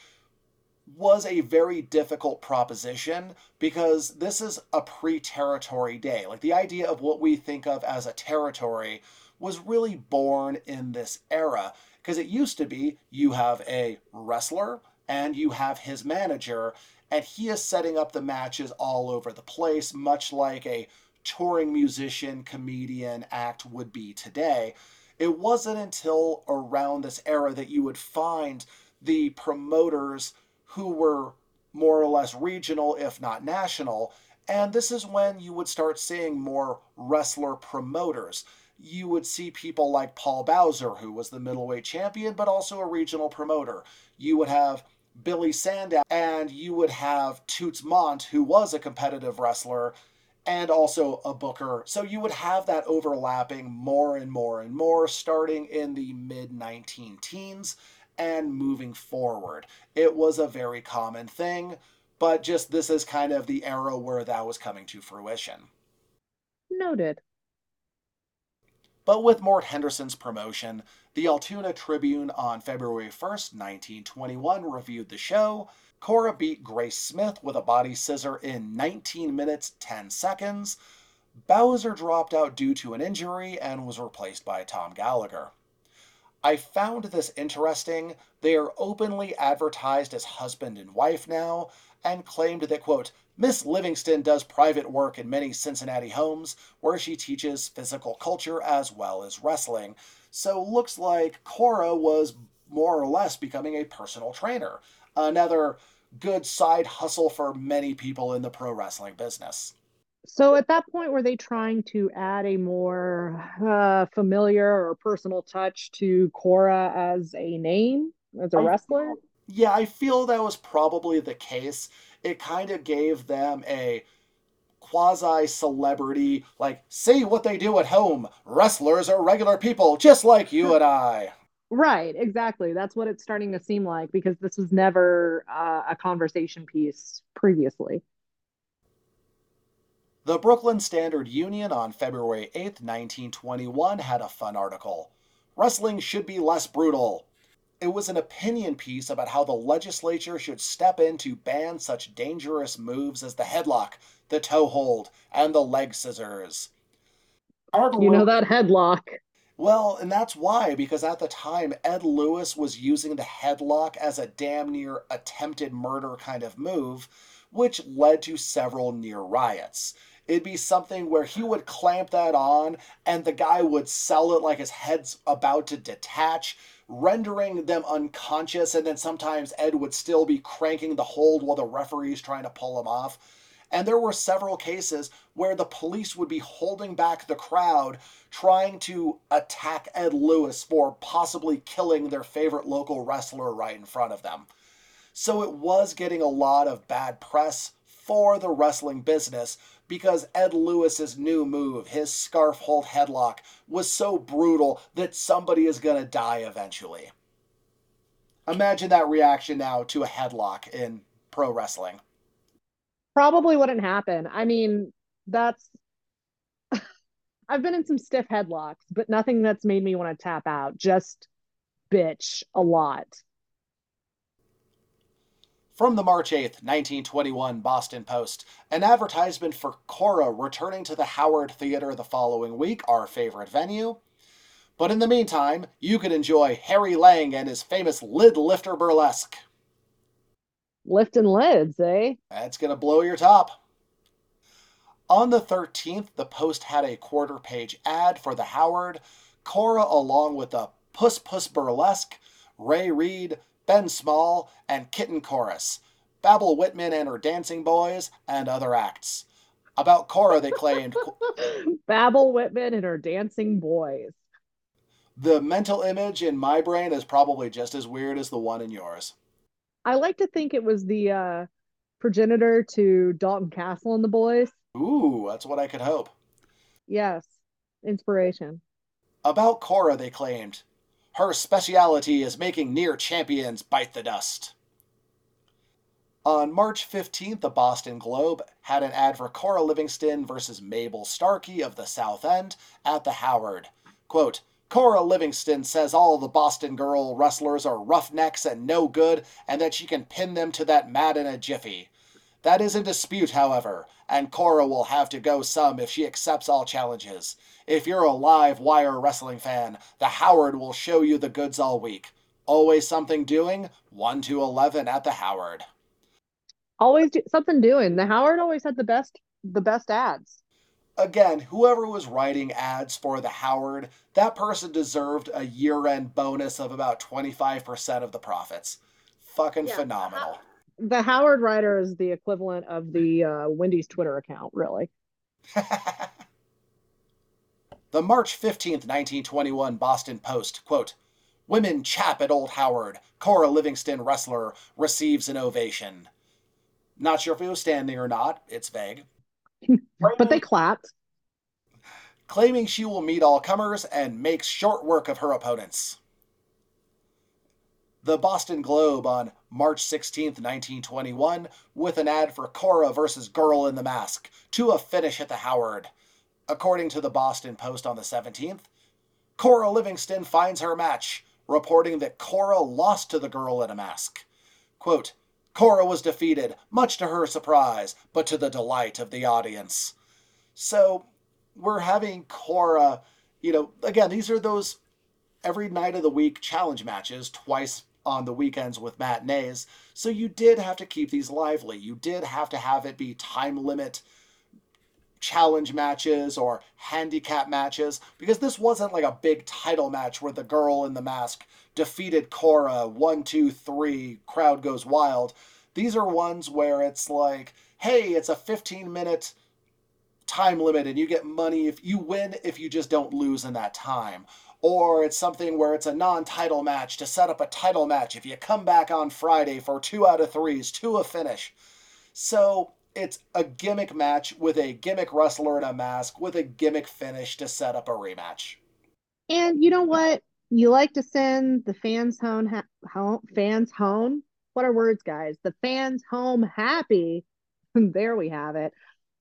was a very difficult proposition because this is a pre territory day. Like the idea of what we think of as a territory was really born in this era because it used to be you have a wrestler and you have his manager, and he is setting up the matches all over the place, much like a touring musician, comedian act would be today. It wasn't until around this era that you would find the promoters who were more or less regional, if not national. And this is when you would start seeing more wrestler promoters. You would see people like Paul Bowser, who was the middleweight champion, but also a regional promoter. You would have Billy Sandow, and you would have Toots Mondt, who was a competitive wrestler and also a booker. So you would have that overlapping more and more and more starting in the mid 19 teens and moving forward. It was a very common thing, but just this is kind of the era where that was coming to fruition. Noted. But with Mort Henderson's promotion, the Altoona Tribune on February 1st, 1921 reviewed the show. Cora beat Grace Smith with a body scissor in 19 minutes 10 seconds. Bowser dropped out due to an injury and was replaced by Tom Gallagher. I found this interesting. They are openly advertised as husband and wife now and claimed that, quote, Miss Livingston does private work in many Cincinnati homes where she teaches physical culture as well as wrestling. So looks like Cora was more or less becoming a personal trainer. Another good side hustle for many people in the pro wrestling business. So at that point, were they trying to add a more uh, familiar or personal touch to Cora as a name, as a I wrestler? feel, yeah, I feel that was probably the case. It kind of gave them a quasi celebrity, like, see what they do at home. Wrestlers are regular people, just like you and I. Right, exactly. That's what it's starting to seem like because this was never uh, a conversation piece previously. The Brooklyn Standard Union on February 8, 1921, had a fun article. Wrestling should be less brutal. It was an opinion piece about how the legislature should step in to ban such dangerous moves as the headlock, the toe hold, and the leg scissors. You know that headlock. Well, and that's why, because at the time, Ed Lewis was using the headlock as a damn near attempted murder kind of move, which led to several near riots. It'd be something where he would clamp that on, and the guy would sell it like his head's about to detach, rendering them unconscious, and then sometimes Ed would still be cranking the hold while the referee's trying to pull him off. And there were several cases where the police would be holding back the crowd, trying to attack Ed Lewis for possibly killing their favorite local wrestler right in front of them. So it was getting a lot of bad press for the wrestling business because Ed Lewis's new move, his scarf hold headlock, was so brutal that somebody is going to die eventually. Imagine that reaction now to a headlock in pro wrestling. Probably wouldn't happen. I mean, that's I've been in some stiff headlocks, but nothing that's made me want to tap out. Just bitch a lot. From the March 8th, 1921 Boston Post, an advertisement for Cora returning to the Howard Theater the following week, our favorite venue. But in the meantime, you can enjoy Harry Lang and his famous lid lifter burlesque. Lifting lids, eh? That's going to blow your top. On the 13th, the Post had a quarter page ad for the Howard, Cora along with a Puss Puss Burlesque, Ray Reed, Ben Small, and Kitten Chorus, Babel Whitman and her Dancing Boys, and other acts. About Cora, they claimed Babel Whitman and her dancing boys. the mental image in my brain is probably just as weird as the one in yours. I like to think it was the uh, progenitor to Dalton Castle and the boys. Ooh, that's what I could hope. Yes, inspiration. About Cora, they claimed, her speciality is making near champions bite the dust. On March 15th, the Boston Globe had an ad for Cora Livingston versus Mabel Starkey of the South End at the Howard. Quote, Cora Livingston says all the Boston girl wrestlers are roughnecks and no good, and that she can pin them to that mat in a jiffy. That is in dispute, however, and Cora will have to go some if she accepts all challenges. If you're a live wire wrestling fan, the Howard will show you the goods all week. Always something doing, 1 to 11 at the Howard. Always do, something doing. The Howard always had the best the best ads again, whoever was writing ads for the Howard, that person deserved a year end bonus of about 25% of the profits. Fucking yeah, phenomenal. The Howard writer is the equivalent of the uh, Wendy's Twitter account, really. the March 15th, 1921 Boston Post, quote, Women chap at Old Howard. Cora Livingston wrestler receives an ovation. Not sure if he was standing or not. It's vague. But they clapped. Claiming she will meet all comers and makes short work of her opponents. The Boston Globe on March 16, 1921, with an ad for Cora versus Girl in the Mask to a finish at the Howard. According to the Boston Post on the 17th, Cora Livingston finds her match, reporting that Cora lost to the Girl in a Mask. Quote, Cora was defeated, much to her surprise, but to the delight of the audience. So we're having Cora, you know, again, these are those every night of the week challenge matches, twice on the weekends with matinees. So you did have to keep these lively. You did have to have it be time limit challenge matches or handicap matches because this wasn't like a big title match where the girl in the mask defeated Cora one, two, three, crowd goes wild. These are ones where it's like, hey, it's a 15 minute time limit and you get money if you win if you just don't lose in that time. Or it's something where it's a non title match to set up a title match if you come back on Friday for two out of threes to a finish. So it's a gimmick match with a gimmick wrestler in a mask with a gimmick finish to set up a rematch. And you know what? You like to send the fans home, home fans home. What are words, guys? The fans home happy. there we have it.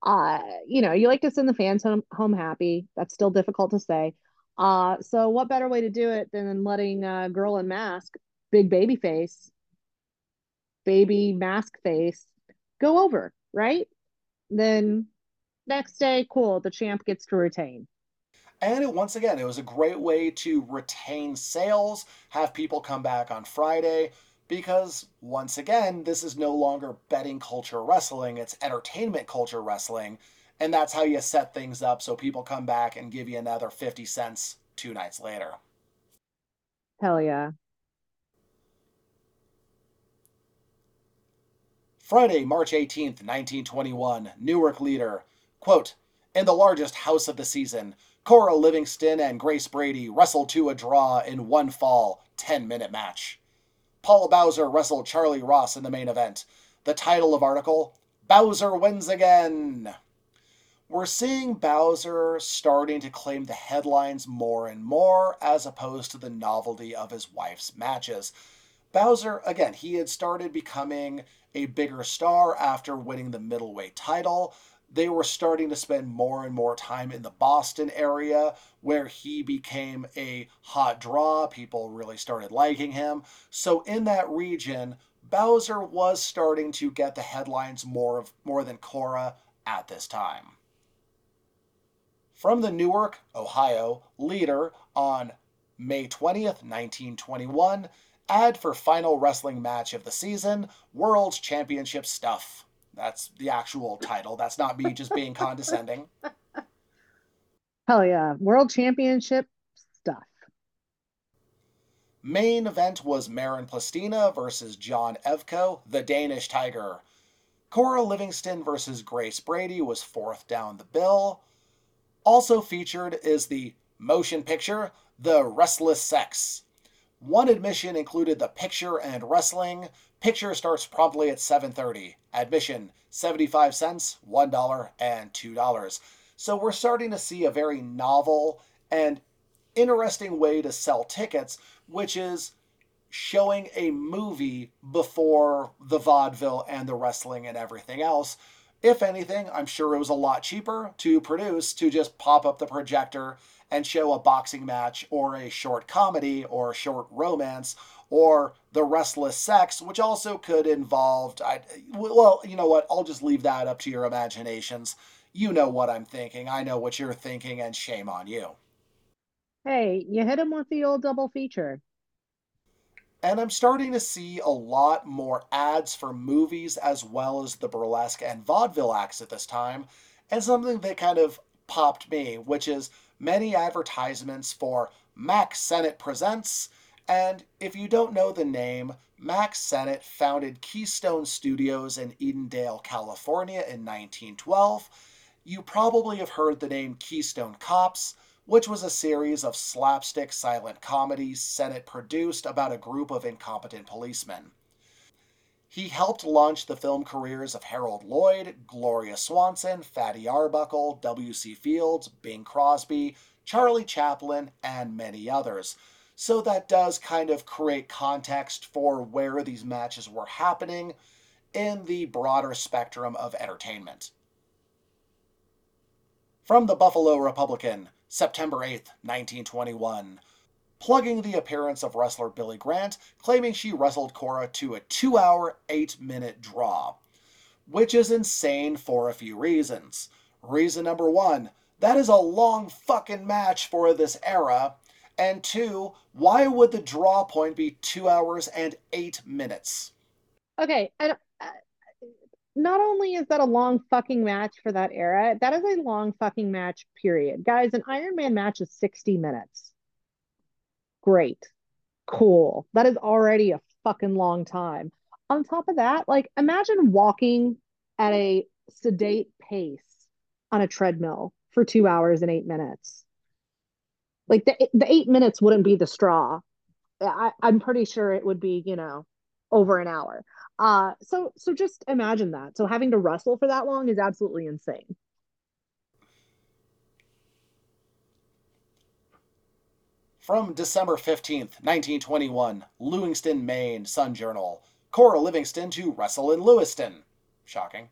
Uh, you know, you like to send the fans home home happy. That's still difficult to say. Uh, so what better way to do it than letting uh, girl in mask, big baby face, baby mask face, go over, right? Then next day, cool, the champ gets to retain. And it, once again, it was a great way to retain sales, have people come back on Friday, because once again, this is no longer betting culture wrestling, it's entertainment culture wrestling. And that's how you set things up so people come back and give you another 50 cents two nights later. Hell yeah. Friday, March 18th, 1921, Newark Leader. Quote, in the largest house of the season, Cora Livingston and Grace Brady wrestled to a draw in one fall, 10 minute match. Paul Bowser wrestled Charlie Ross in the main event. The title of article Bowser wins again. We're seeing Bowser starting to claim the headlines more and more as opposed to the novelty of his wife's matches. Bowser, again, he had started becoming a bigger star after winning the middleweight title, they were starting to spend more and more time in the Boston area where he became a hot draw. People really started liking him. So in that region, Bowser was starting to get the headlines more of more than Cora at this time. From the Newark, Ohio, leader on May 20th, 1921, ad for final wrestling match of the season, World Championship stuff. That's the actual title. That's not me just being condescending. Hell yeah. World Championship stuff. Main event was Marin Plestina versus John Evko, the Danish Tiger. Cora Livingston versus Grace Brady was fourth down the bill. Also featured is the motion picture, The Restless Sex. One admission included the picture and wrestling, Picture starts promptly at 7:30. Admission 75 cents, $1 and $2. So we're starting to see a very novel and interesting way to sell tickets, which is showing a movie before the vaudeville and the wrestling and everything else. If anything, I'm sure it was a lot cheaper to produce to just pop up the projector and show a boxing match or a short comedy or a short romance or the restless sex, which also could involve. I, well, you know what? I'll just leave that up to your imaginations. You know what I'm thinking. I know what you're thinking, and shame on you. Hey, you hit him with the old double feature. And I'm starting to see a lot more ads for movies as well as the burlesque and vaudeville acts at this time. And something that kind of popped me, which is many advertisements for Mack Sennett Presents. And if you don't know the name, Mack Sennett founded Keystone Studios in Edendale, California in 1912. You probably have heard the name Keystone Cops which was a series of slapstick silent comedies Sennett produced about a group of incompetent policemen. He helped launch the film careers of Harold Lloyd, Gloria Swanson, Fatty Arbuckle, W.C. Fields, Bing Crosby, Charlie Chaplin, and many others. So that does kind of create context for where these matches were happening in the broader spectrum of entertainment. From the Buffalo Republican, September 8, 1921, plugging the appearance of wrestler Billy Grant, claiming she wrestled Cora to a 2 hour, 8 minute draw. Which is insane for a few reasons. Reason number one, that is a long fucking match for this era. And two, why would the draw point be 2 hours and 8 minutes? Okay, and uh, not only is that a long fucking match for that era, that is a long fucking match, period. Guys, an Iron Man match is 60 minutes. Great. Cool. That is already a fucking long time. On top of that, like imagine walking at a sedate pace on a treadmill for two hours and eight minutes. Like the, the eight minutes wouldn't be the straw. I, I'm pretty sure it would be, you know, over an hour. Uh, so so just imagine that. So having to wrestle for that long is absolutely insane. From December 15th, 1921, Lewiston, Maine, Sun Journal. Cora Livingston to wrestle in Lewiston. Shocking.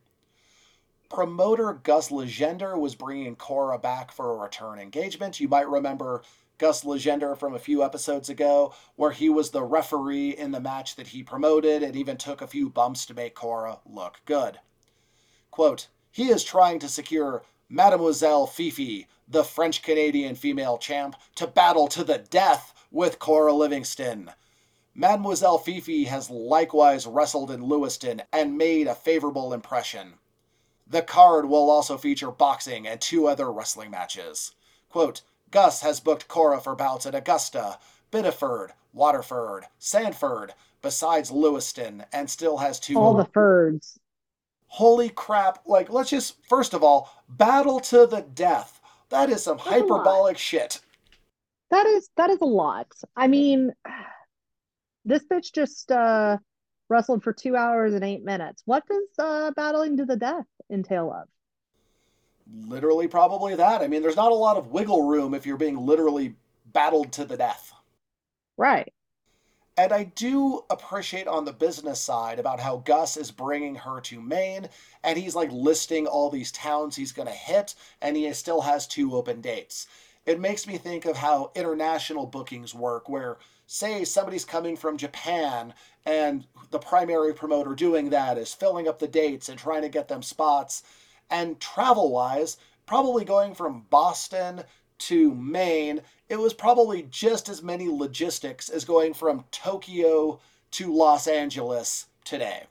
Promoter Gus Legender was bringing Cora back for a return engagement. You might remember Gus Legender from a few episodes ago, where he was the referee in the match that he promoted and even took a few bumps to make Cora look good. Quote, he is trying to secure Mademoiselle Fifi, the French Canadian female champ, to battle to the death with Cora Livingston. Mademoiselle Fifi has likewise wrestled in Lewiston and made a favorable impression. The card will also feature boxing and two other wrestling matches. Quote, Gus has booked Cora for bouts at Augusta, Biddeford, Waterford, Sanford, besides Lewiston, and still has two. All the Fords. Holy crap. Like, let's just, first of all, battle to the death. That is some That's hyperbolic shit. That is that is a lot. I mean, this bitch just uh wrestled for two hours and eight minutes. What does uh battling to the death entail of? Literally, probably that. I mean, there's not a lot of wiggle room if you're being literally battled to the death. Right. And I do appreciate on the business side about how Gus is bringing her to Maine and he's like listing all these towns he's going to hit and he still has two open dates. It makes me think of how international bookings work, where, say, somebody's coming from Japan and the primary promoter doing that is filling up the dates and trying to get them spots. And travel wise, probably going from Boston to Maine, it was probably just as many logistics as going from Tokyo to Los Angeles today.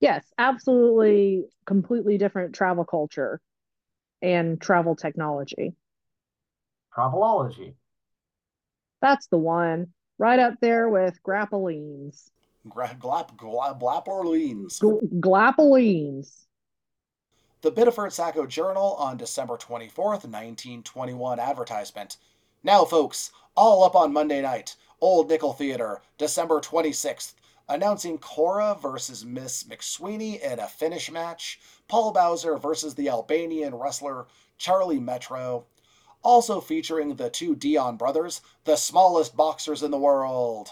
Yes, absolutely completely different travel culture and travel technology. Travelology. That's the one. Right up there with grappolines. Gra- glap, glap, Glapperlines. G- Glapolines. The Biddeford Saco Journal on December 24th, 1921 advertisement. Now, folks, all up on Monday night, Old Nickel Theater, December 26th, announcing Cora versus Miss McSweeney in a finish match, Paul Bowser versus the Albanian wrestler Charlie Metro, also featuring the two Dion brothers, the smallest boxers in the world.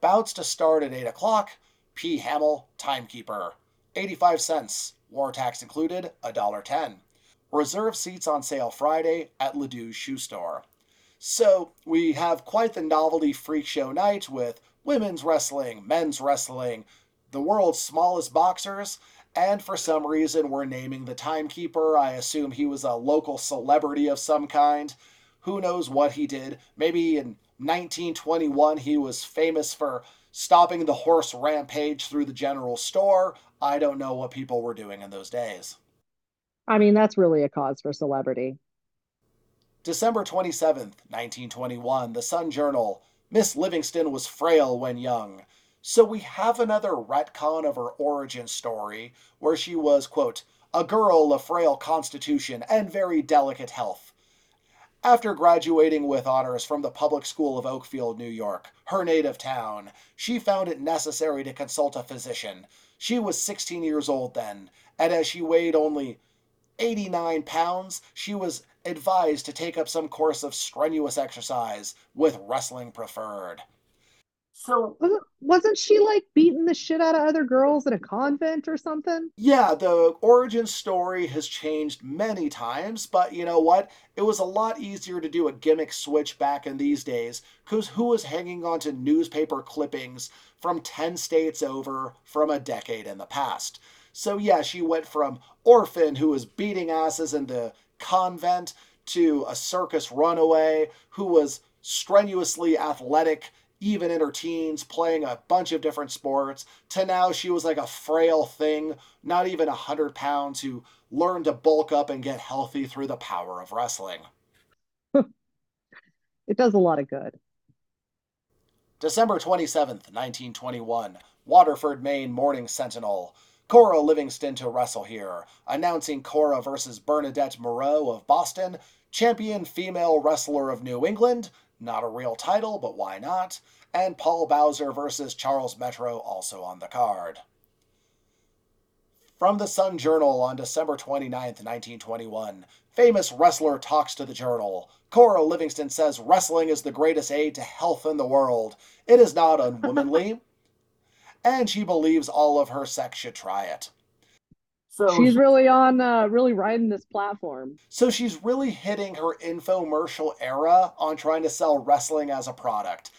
Bouts to start at 8 o'clock, P. Hamill, timekeeper. 85 cents war tax included, $1.10. Reserve seats on sale Friday at Ledoux's shoe store. So we have quite the novelty freak show night with women's wrestling, men's wrestling, the world's smallest boxers, and for some reason we're naming the timekeeper. I assume he was a local celebrity of some kind. Who knows what he did? Maybe in 1921 he was famous for stopping the horse rampage through the general store. I don't know what people were doing in those days. I mean, that's really a cause for celebrity. December 27th, 1921, the Sun Journal. Miss Livingston was frail when young. So we have another retcon of her origin story, where she was, quote, a girl of frail constitution and very delicate health. After graduating with honors from the public school of Oakfield, New York, her native town, she found it necessary to consult a physician. She was 16 years old then, and as she weighed only 89 pounds, she was advised to take up some course of strenuous exercise, with wrestling preferred. So wasn't she like beating the shit out of other girls in a convent or something? Yeah, the origin story has changed many times, but you know what? It was a lot easier to do a gimmick switch back in these days, because who was hanging on to newspaper clippings from 10 states over from a decade in the past? So yeah, she went from orphan who was beating asses in the convent to a circus runaway who was strenuously athletic even in her teens playing a bunch of different sports to now she was like a frail thing not even a hundred pounds who learned to bulk up and get healthy through the power of wrestling. It does a lot of good. December 27th 1921 waterford maine morning sentinel. Cora Livingston to wrestle here, announcing Cora versus Bernadette Moreau of Boston, champion female wrestler of New England, not a real title, but why not? And Paul Bowser versus Charles Metro also on the card. From the Sun Journal on December 29, 1921, famous wrestler talks to the journal. Cora Livingston says wrestling is the greatest aid to health in the world. It is not unwomanly and she believes all of her sex should try it. So she's really on, uh, really riding this platform. So she's really hitting her infomercial era on trying to sell wrestling as a product.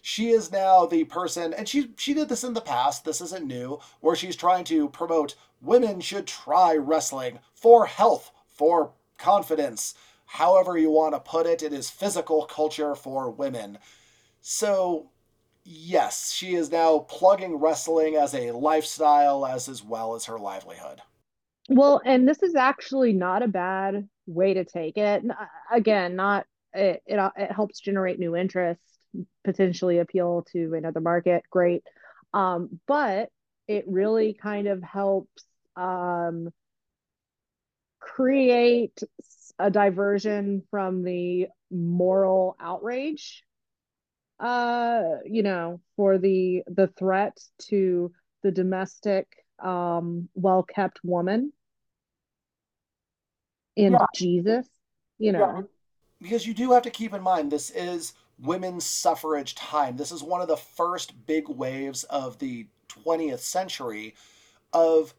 She is now the person, and she she did this in the past. This isn't new, where she's trying to promote women should try wrestling for health, for confidence, however you want to put it. It is physical culture for women. So yes, she is now plugging wrestling as a lifestyle as as well as her livelihood. Well, and this is actually not a bad way to take it. Again, not it, it, it helps generate new interest, potentially appeal to another market. Great. Um, but it really kind of helps um, create a diversion from the moral outrage uh you know for the the threat to the domestic um well-kept woman in yeah. jesus you know. Yeah. because you do have to keep in mind this is women's suffrage time. This is one of the first big waves of the 20th century of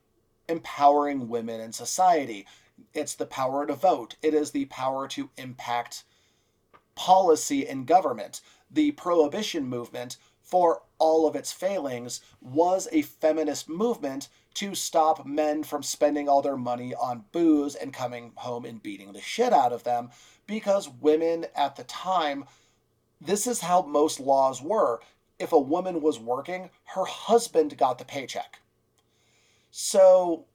empowering women in society. It's the power to vote. It is the power to impact policy in government. The prohibition movement, for all of its failings, was a feminist movement to stop men from spending all their money on booze and coming home and beating the shit out of them because women at the time this is how most laws were if a woman was working her husband got the paycheck so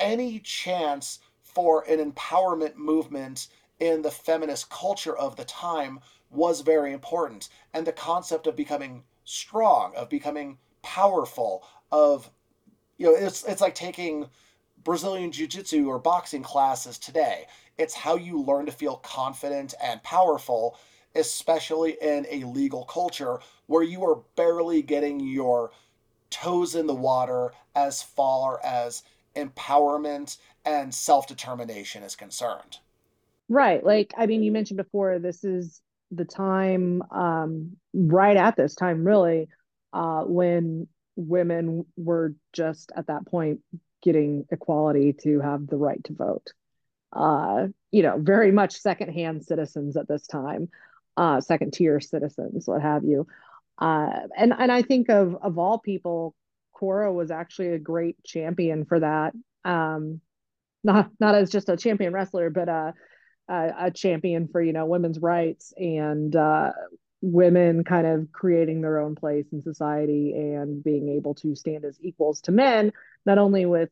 any chance for an empowerment movement in the feminist culture of the time was very important. And the concept of becoming strong, of becoming powerful, of you know, it's it's like taking Brazilian jiu-jitsu or boxing classes today. It's how you learn to feel confident and powerful, especially in a legal culture where you are barely getting your toes in the water as far as empowerment and self-determination is concerned. Right. Like I mean you mentioned before this is the time um, right at this time really uh, when women were just at that point getting equality to have the right to vote. Uh, you know, very much secondhand citizens at this time, uh, second tier citizens, what have you. Uh, and and I think of of all people, Cora was actually a great champion for that. Um, not not as just a champion wrestler, but a champion for you know women's rights and uh, women kind of creating their own place in society and being able to stand as equals to men, not only with,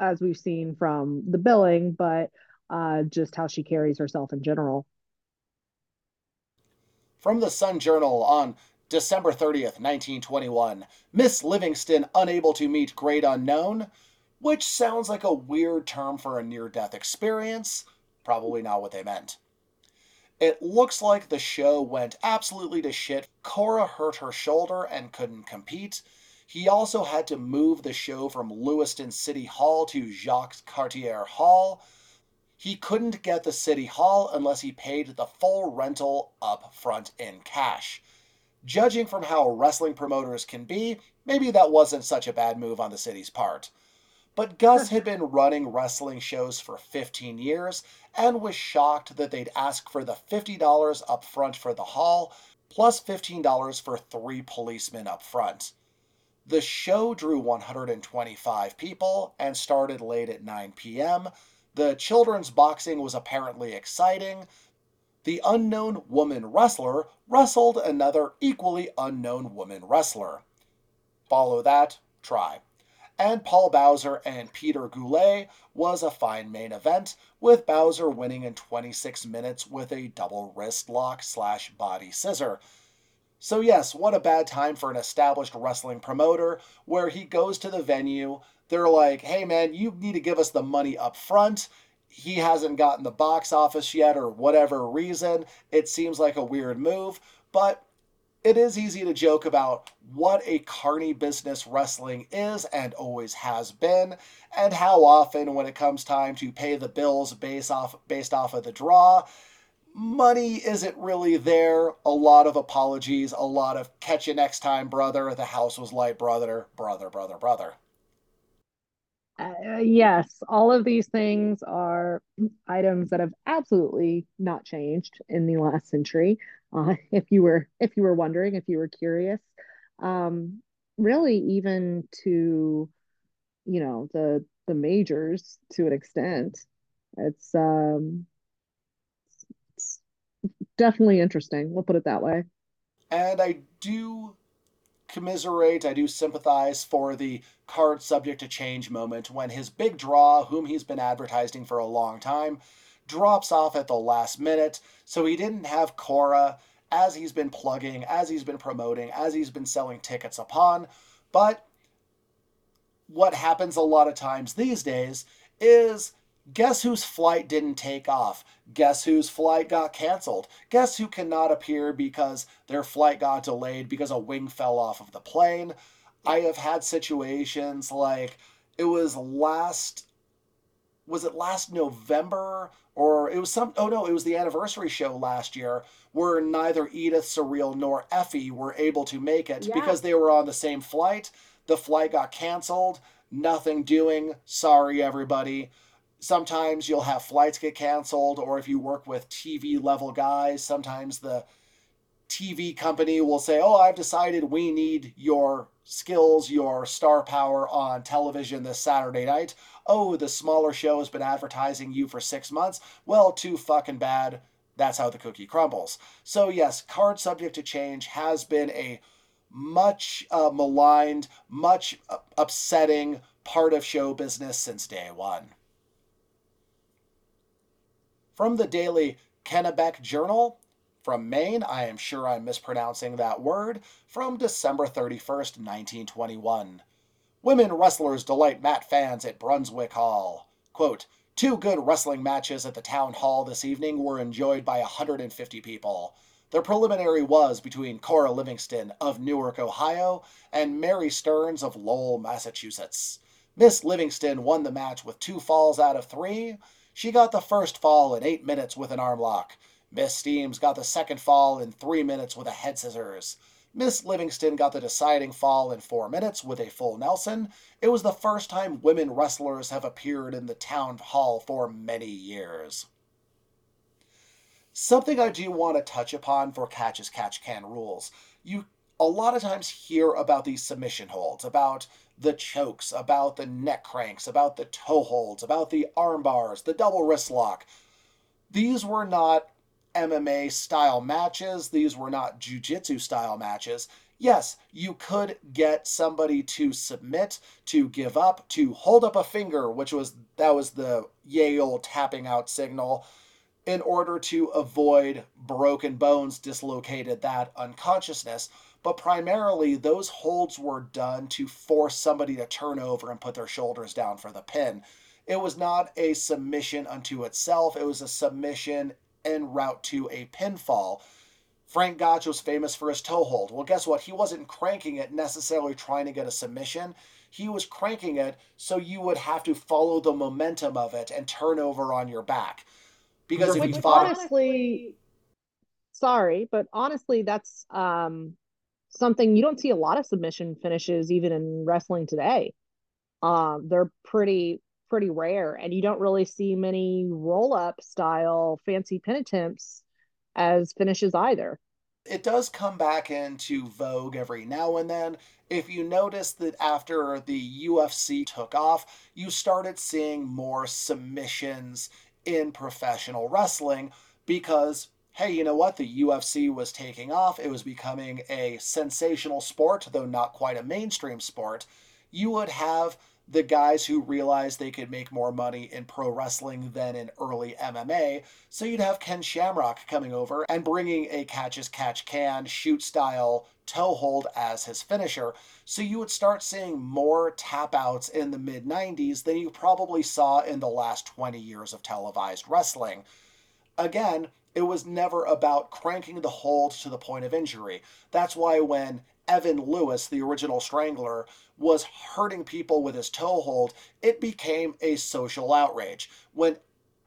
as we've seen from the billing, but uh, just how she carries herself in general. From the Sun Journal on December 30th, 1921, Miss Livingston unable to meet Great Unknown, which sounds like a weird term for a near death experience. Probably not what they meant. It looks like the show went absolutely to shit. Cora hurt her shoulder and couldn't compete. He also had to move the show from Lewiston City Hall to Jacques Cartier Hall. He couldn't get the City Hall unless he paid the full rental up front in cash. Judging from how wrestling promoters can be, maybe that wasn't such a bad move on the city's part. But Gus had been running wrestling shows for 15 years and was shocked that they'd ask for the $50 up front for the hall, plus $15 for three policemen up front. The show drew 125 people and started late at 9 p.m. The children's boxing was apparently exciting. The unknown woman wrestler wrestled another equally unknown woman wrestler. Follow that, try and Paul Bowser and Peter Goulet was a fine main event, with Bowser winning in 26 minutes with a double wrist lock slash body scissor. So, yes, what a bad time for an established wrestling promoter where he goes to the venue. They're like, hey man, you need to give us the money up front. He hasn't gotten the box office yet, or whatever reason. It seems like a weird move, but it is easy to joke about what a carny business wrestling is and always has been, and how often, when it comes time to pay the bills based off based off of the draw, money isn't really there. A lot of apologies, a lot of catch you next time, brother. The house was light, brother, brother, brother, brother. Uh, yes, all of these things are items that have absolutely not changed in the last century uh, if you were if you were wondering, if you were curious. Um, really, even to you know the the majors to an extent, it's um, it's definitely interesting. We'll put it that way. And I do commiserate, I do sympathize for the card subject to change moment when his big draw, whom he's been advertising for a long time, drops off at the last minute. So he didn't have Cora as he's been plugging, as he's been promoting, as he's been selling tickets upon. But what happens a lot of times these days is guess whose flight didn't take off? Guess whose flight got canceled? Guess who cannot appear because their flight got delayed because a wing fell off of the plane? I have had situations like it was last was it last November or it was some oh no, it was the anniversary show last year where neither Edith Surreal nor Effy were able to make it yeah. because they were on the same flight. The flight got canceled, nothing doing. Sorry everybody. Sometimes you'll have flights get canceled or if you work with TV level guys, sometimes the TV company will say, "Oh, I've decided we need your skills, your star power on television this Saturday night." oh, the smaller show has been advertising you for six months. Well, too fucking bad. That's how the cookie crumbles. So, yes, card subject to change has been a much uh, maligned, much uh, upsetting part of show business since day one. From the daily Kennebec Journal, from Maine, I am sure I'm mispronouncing that word, from December 31st, 1921. Women wrestlers delight mat fans at Brunswick Hall. Quote, Two good wrestling matches at the town hall this evening were enjoyed by 150 people. The preliminary was between Cora Livingston of Newark, Ohio, and Mary Stearns of Lowell, Massachusetts. Miss Livingston won the match with two falls out of three. She got the first fall in eight minutes with an arm lock. Miss Stearns got the second fall in three minutes with a head scissors. Miss Livingston got the deciding fall in four minutes with a full Nelson. It was the first time women wrestlers have appeared in the town hall for many years. Something I do want to touch upon for Catch as Catch Can rules. You a lot of times hear about these submission holds, about the chokes, about the neck cranks, about the toe holds, about the arm bars, the double wrist lock. These were not MMA style matches, these were not jiu-jitsu style matches. Yes, you could get somebody to submit, to give up, to hold up a finger, which was that was the Yale tapping out signal in order to avoid broken bones, dislocated that unconsciousness. But primarily, those holds were done to force somebody to turn over and put their shoulders down for the pin. It was not a submission unto itself, it was a submission en route to a pinfall. Frank Gotch was famous for his toe hold. Well, guess what? He wasn't cranking it necessarily trying to get a submission. He was cranking it so you would have to follow the momentum of it and turn over on your back. Because if you thought honestly, sorry, but honestly, that's um something you don't see a lot of submission finishes even in wrestling today. Um, they're pretty pretty rare, and you don't really see many roll up style fancy pin attempts as finishes either. it does come back into vogue every now and then. If you notice that after the UFC took off, you started seeing more submissions in professional wrestling because, hey, you know what? The UFC was taking off. It was becoming a sensational sport, though not quite a mainstream sport. You would have the guys who realized they could make more money in pro wrestling than in early MMA. So you'd have Ken Shamrock coming over and bringing a catch as catch can shoot style toe hold as his finisher. So you would start seeing more tap outs in the mid 90s than you probably saw in the last 20 years of televised wrestling. Again, it was never about cranking the hold to the point of injury. That's why when Evan Lewis, the original Strangler, was hurting people with his toe hold, it became a social outrage. When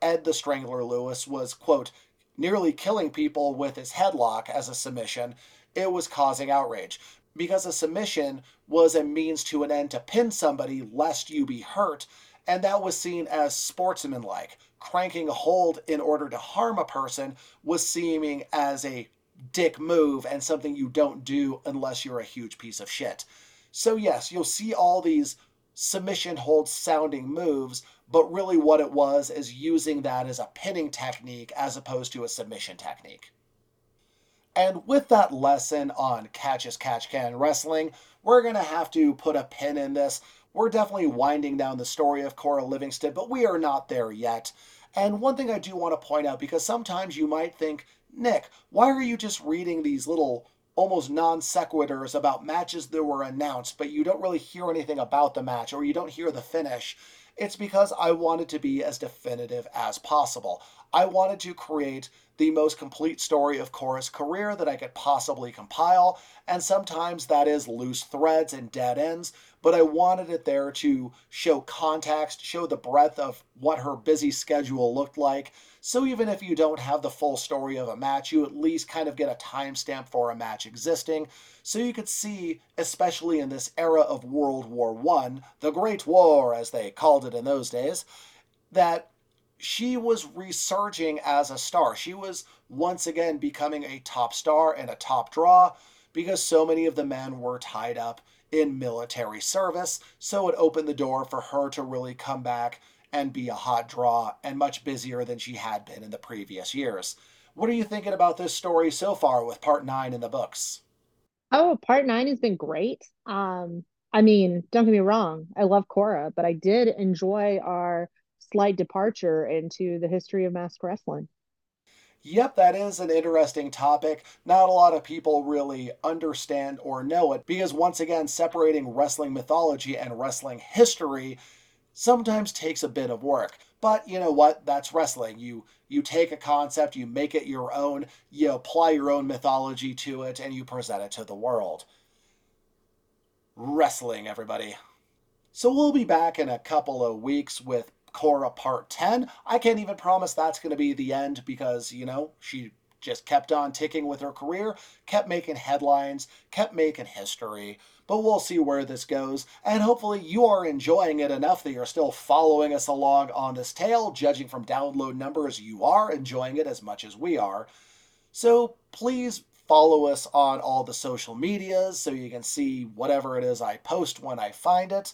Ed the Strangler Lewis was, quote, nearly killing people with his headlock as a submission, it was causing outrage. Because a submission was a means to an end to pin somebody lest you be hurt, and that was seen as sportsmanlike. Cranking a hold in order to harm a person was seeming as a dick move and something you don't do unless you're a huge piece of shit. So, yes, you'll see all these submission hold sounding moves, but really what it was is using that as a pinning technique as opposed to a submission technique. And with that lesson on catch as catch can wrestling, we're going to have to put a pin in this. We're definitely winding down the story of Cora Livingston, but we are not there yet. And one thing I do want to point out, because sometimes you might think, Nick, why are you just reading these little almost non sequiturs about matches that were announced, but you don't really hear anything about the match or you don't hear the finish? It's because I wanted to be as definitive as possible. I wanted to create the most complete story of Cora's career that I could possibly compile, and sometimes that is loose threads and dead ends, but I wanted it there to show context, show the breadth of what her busy schedule looked like. So even if you don't have the full story of a match, you at least kind of get a timestamp for a match existing. So you could see, especially in this era of World War One, the Great War, as they called it in those days, that she was resurging as a star. She was once again becoming a top star and a top draw because so many of the men were tied up in military service. So it opened the door for her to really come back and be a hot draw and much busier than she had been in the previous years. What are you thinking about this story so far with part nine in the books? Oh, part nine has been great. Um, I mean, don't get me wrong, I love Cora, but I did enjoy our slight departure into the history of mask wrestling. Yep, that is an interesting topic. Not a lot of people really understand or know it because, once again, separating wrestling mythology and wrestling history sometimes takes a bit of work. But you know what? That's wrestling. You you take a concept, you make it your own, you apply your own mythology to it, and you present it to the world. Wrestling, everybody. So we'll be back in a couple of weeks with Cora Part 10. I can't even promise that's going to be the end because, you know, she just kept on ticking with her career, kept making headlines, kept making history. But we'll see where this goes, and hopefully you are enjoying it enough that you're still following us along on this tale. Judging from download numbers, you are enjoying it as much as we are. So please follow us on all the social medias so you can see whatever it is I post when I find it.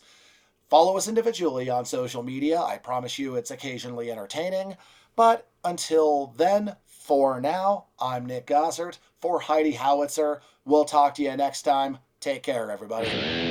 Follow us individually on social media. I promise you it's occasionally entertaining. But until then, for now, I'm Nick Gossert for Heidi Howitzer. We'll talk to you next time. Take care, everybody.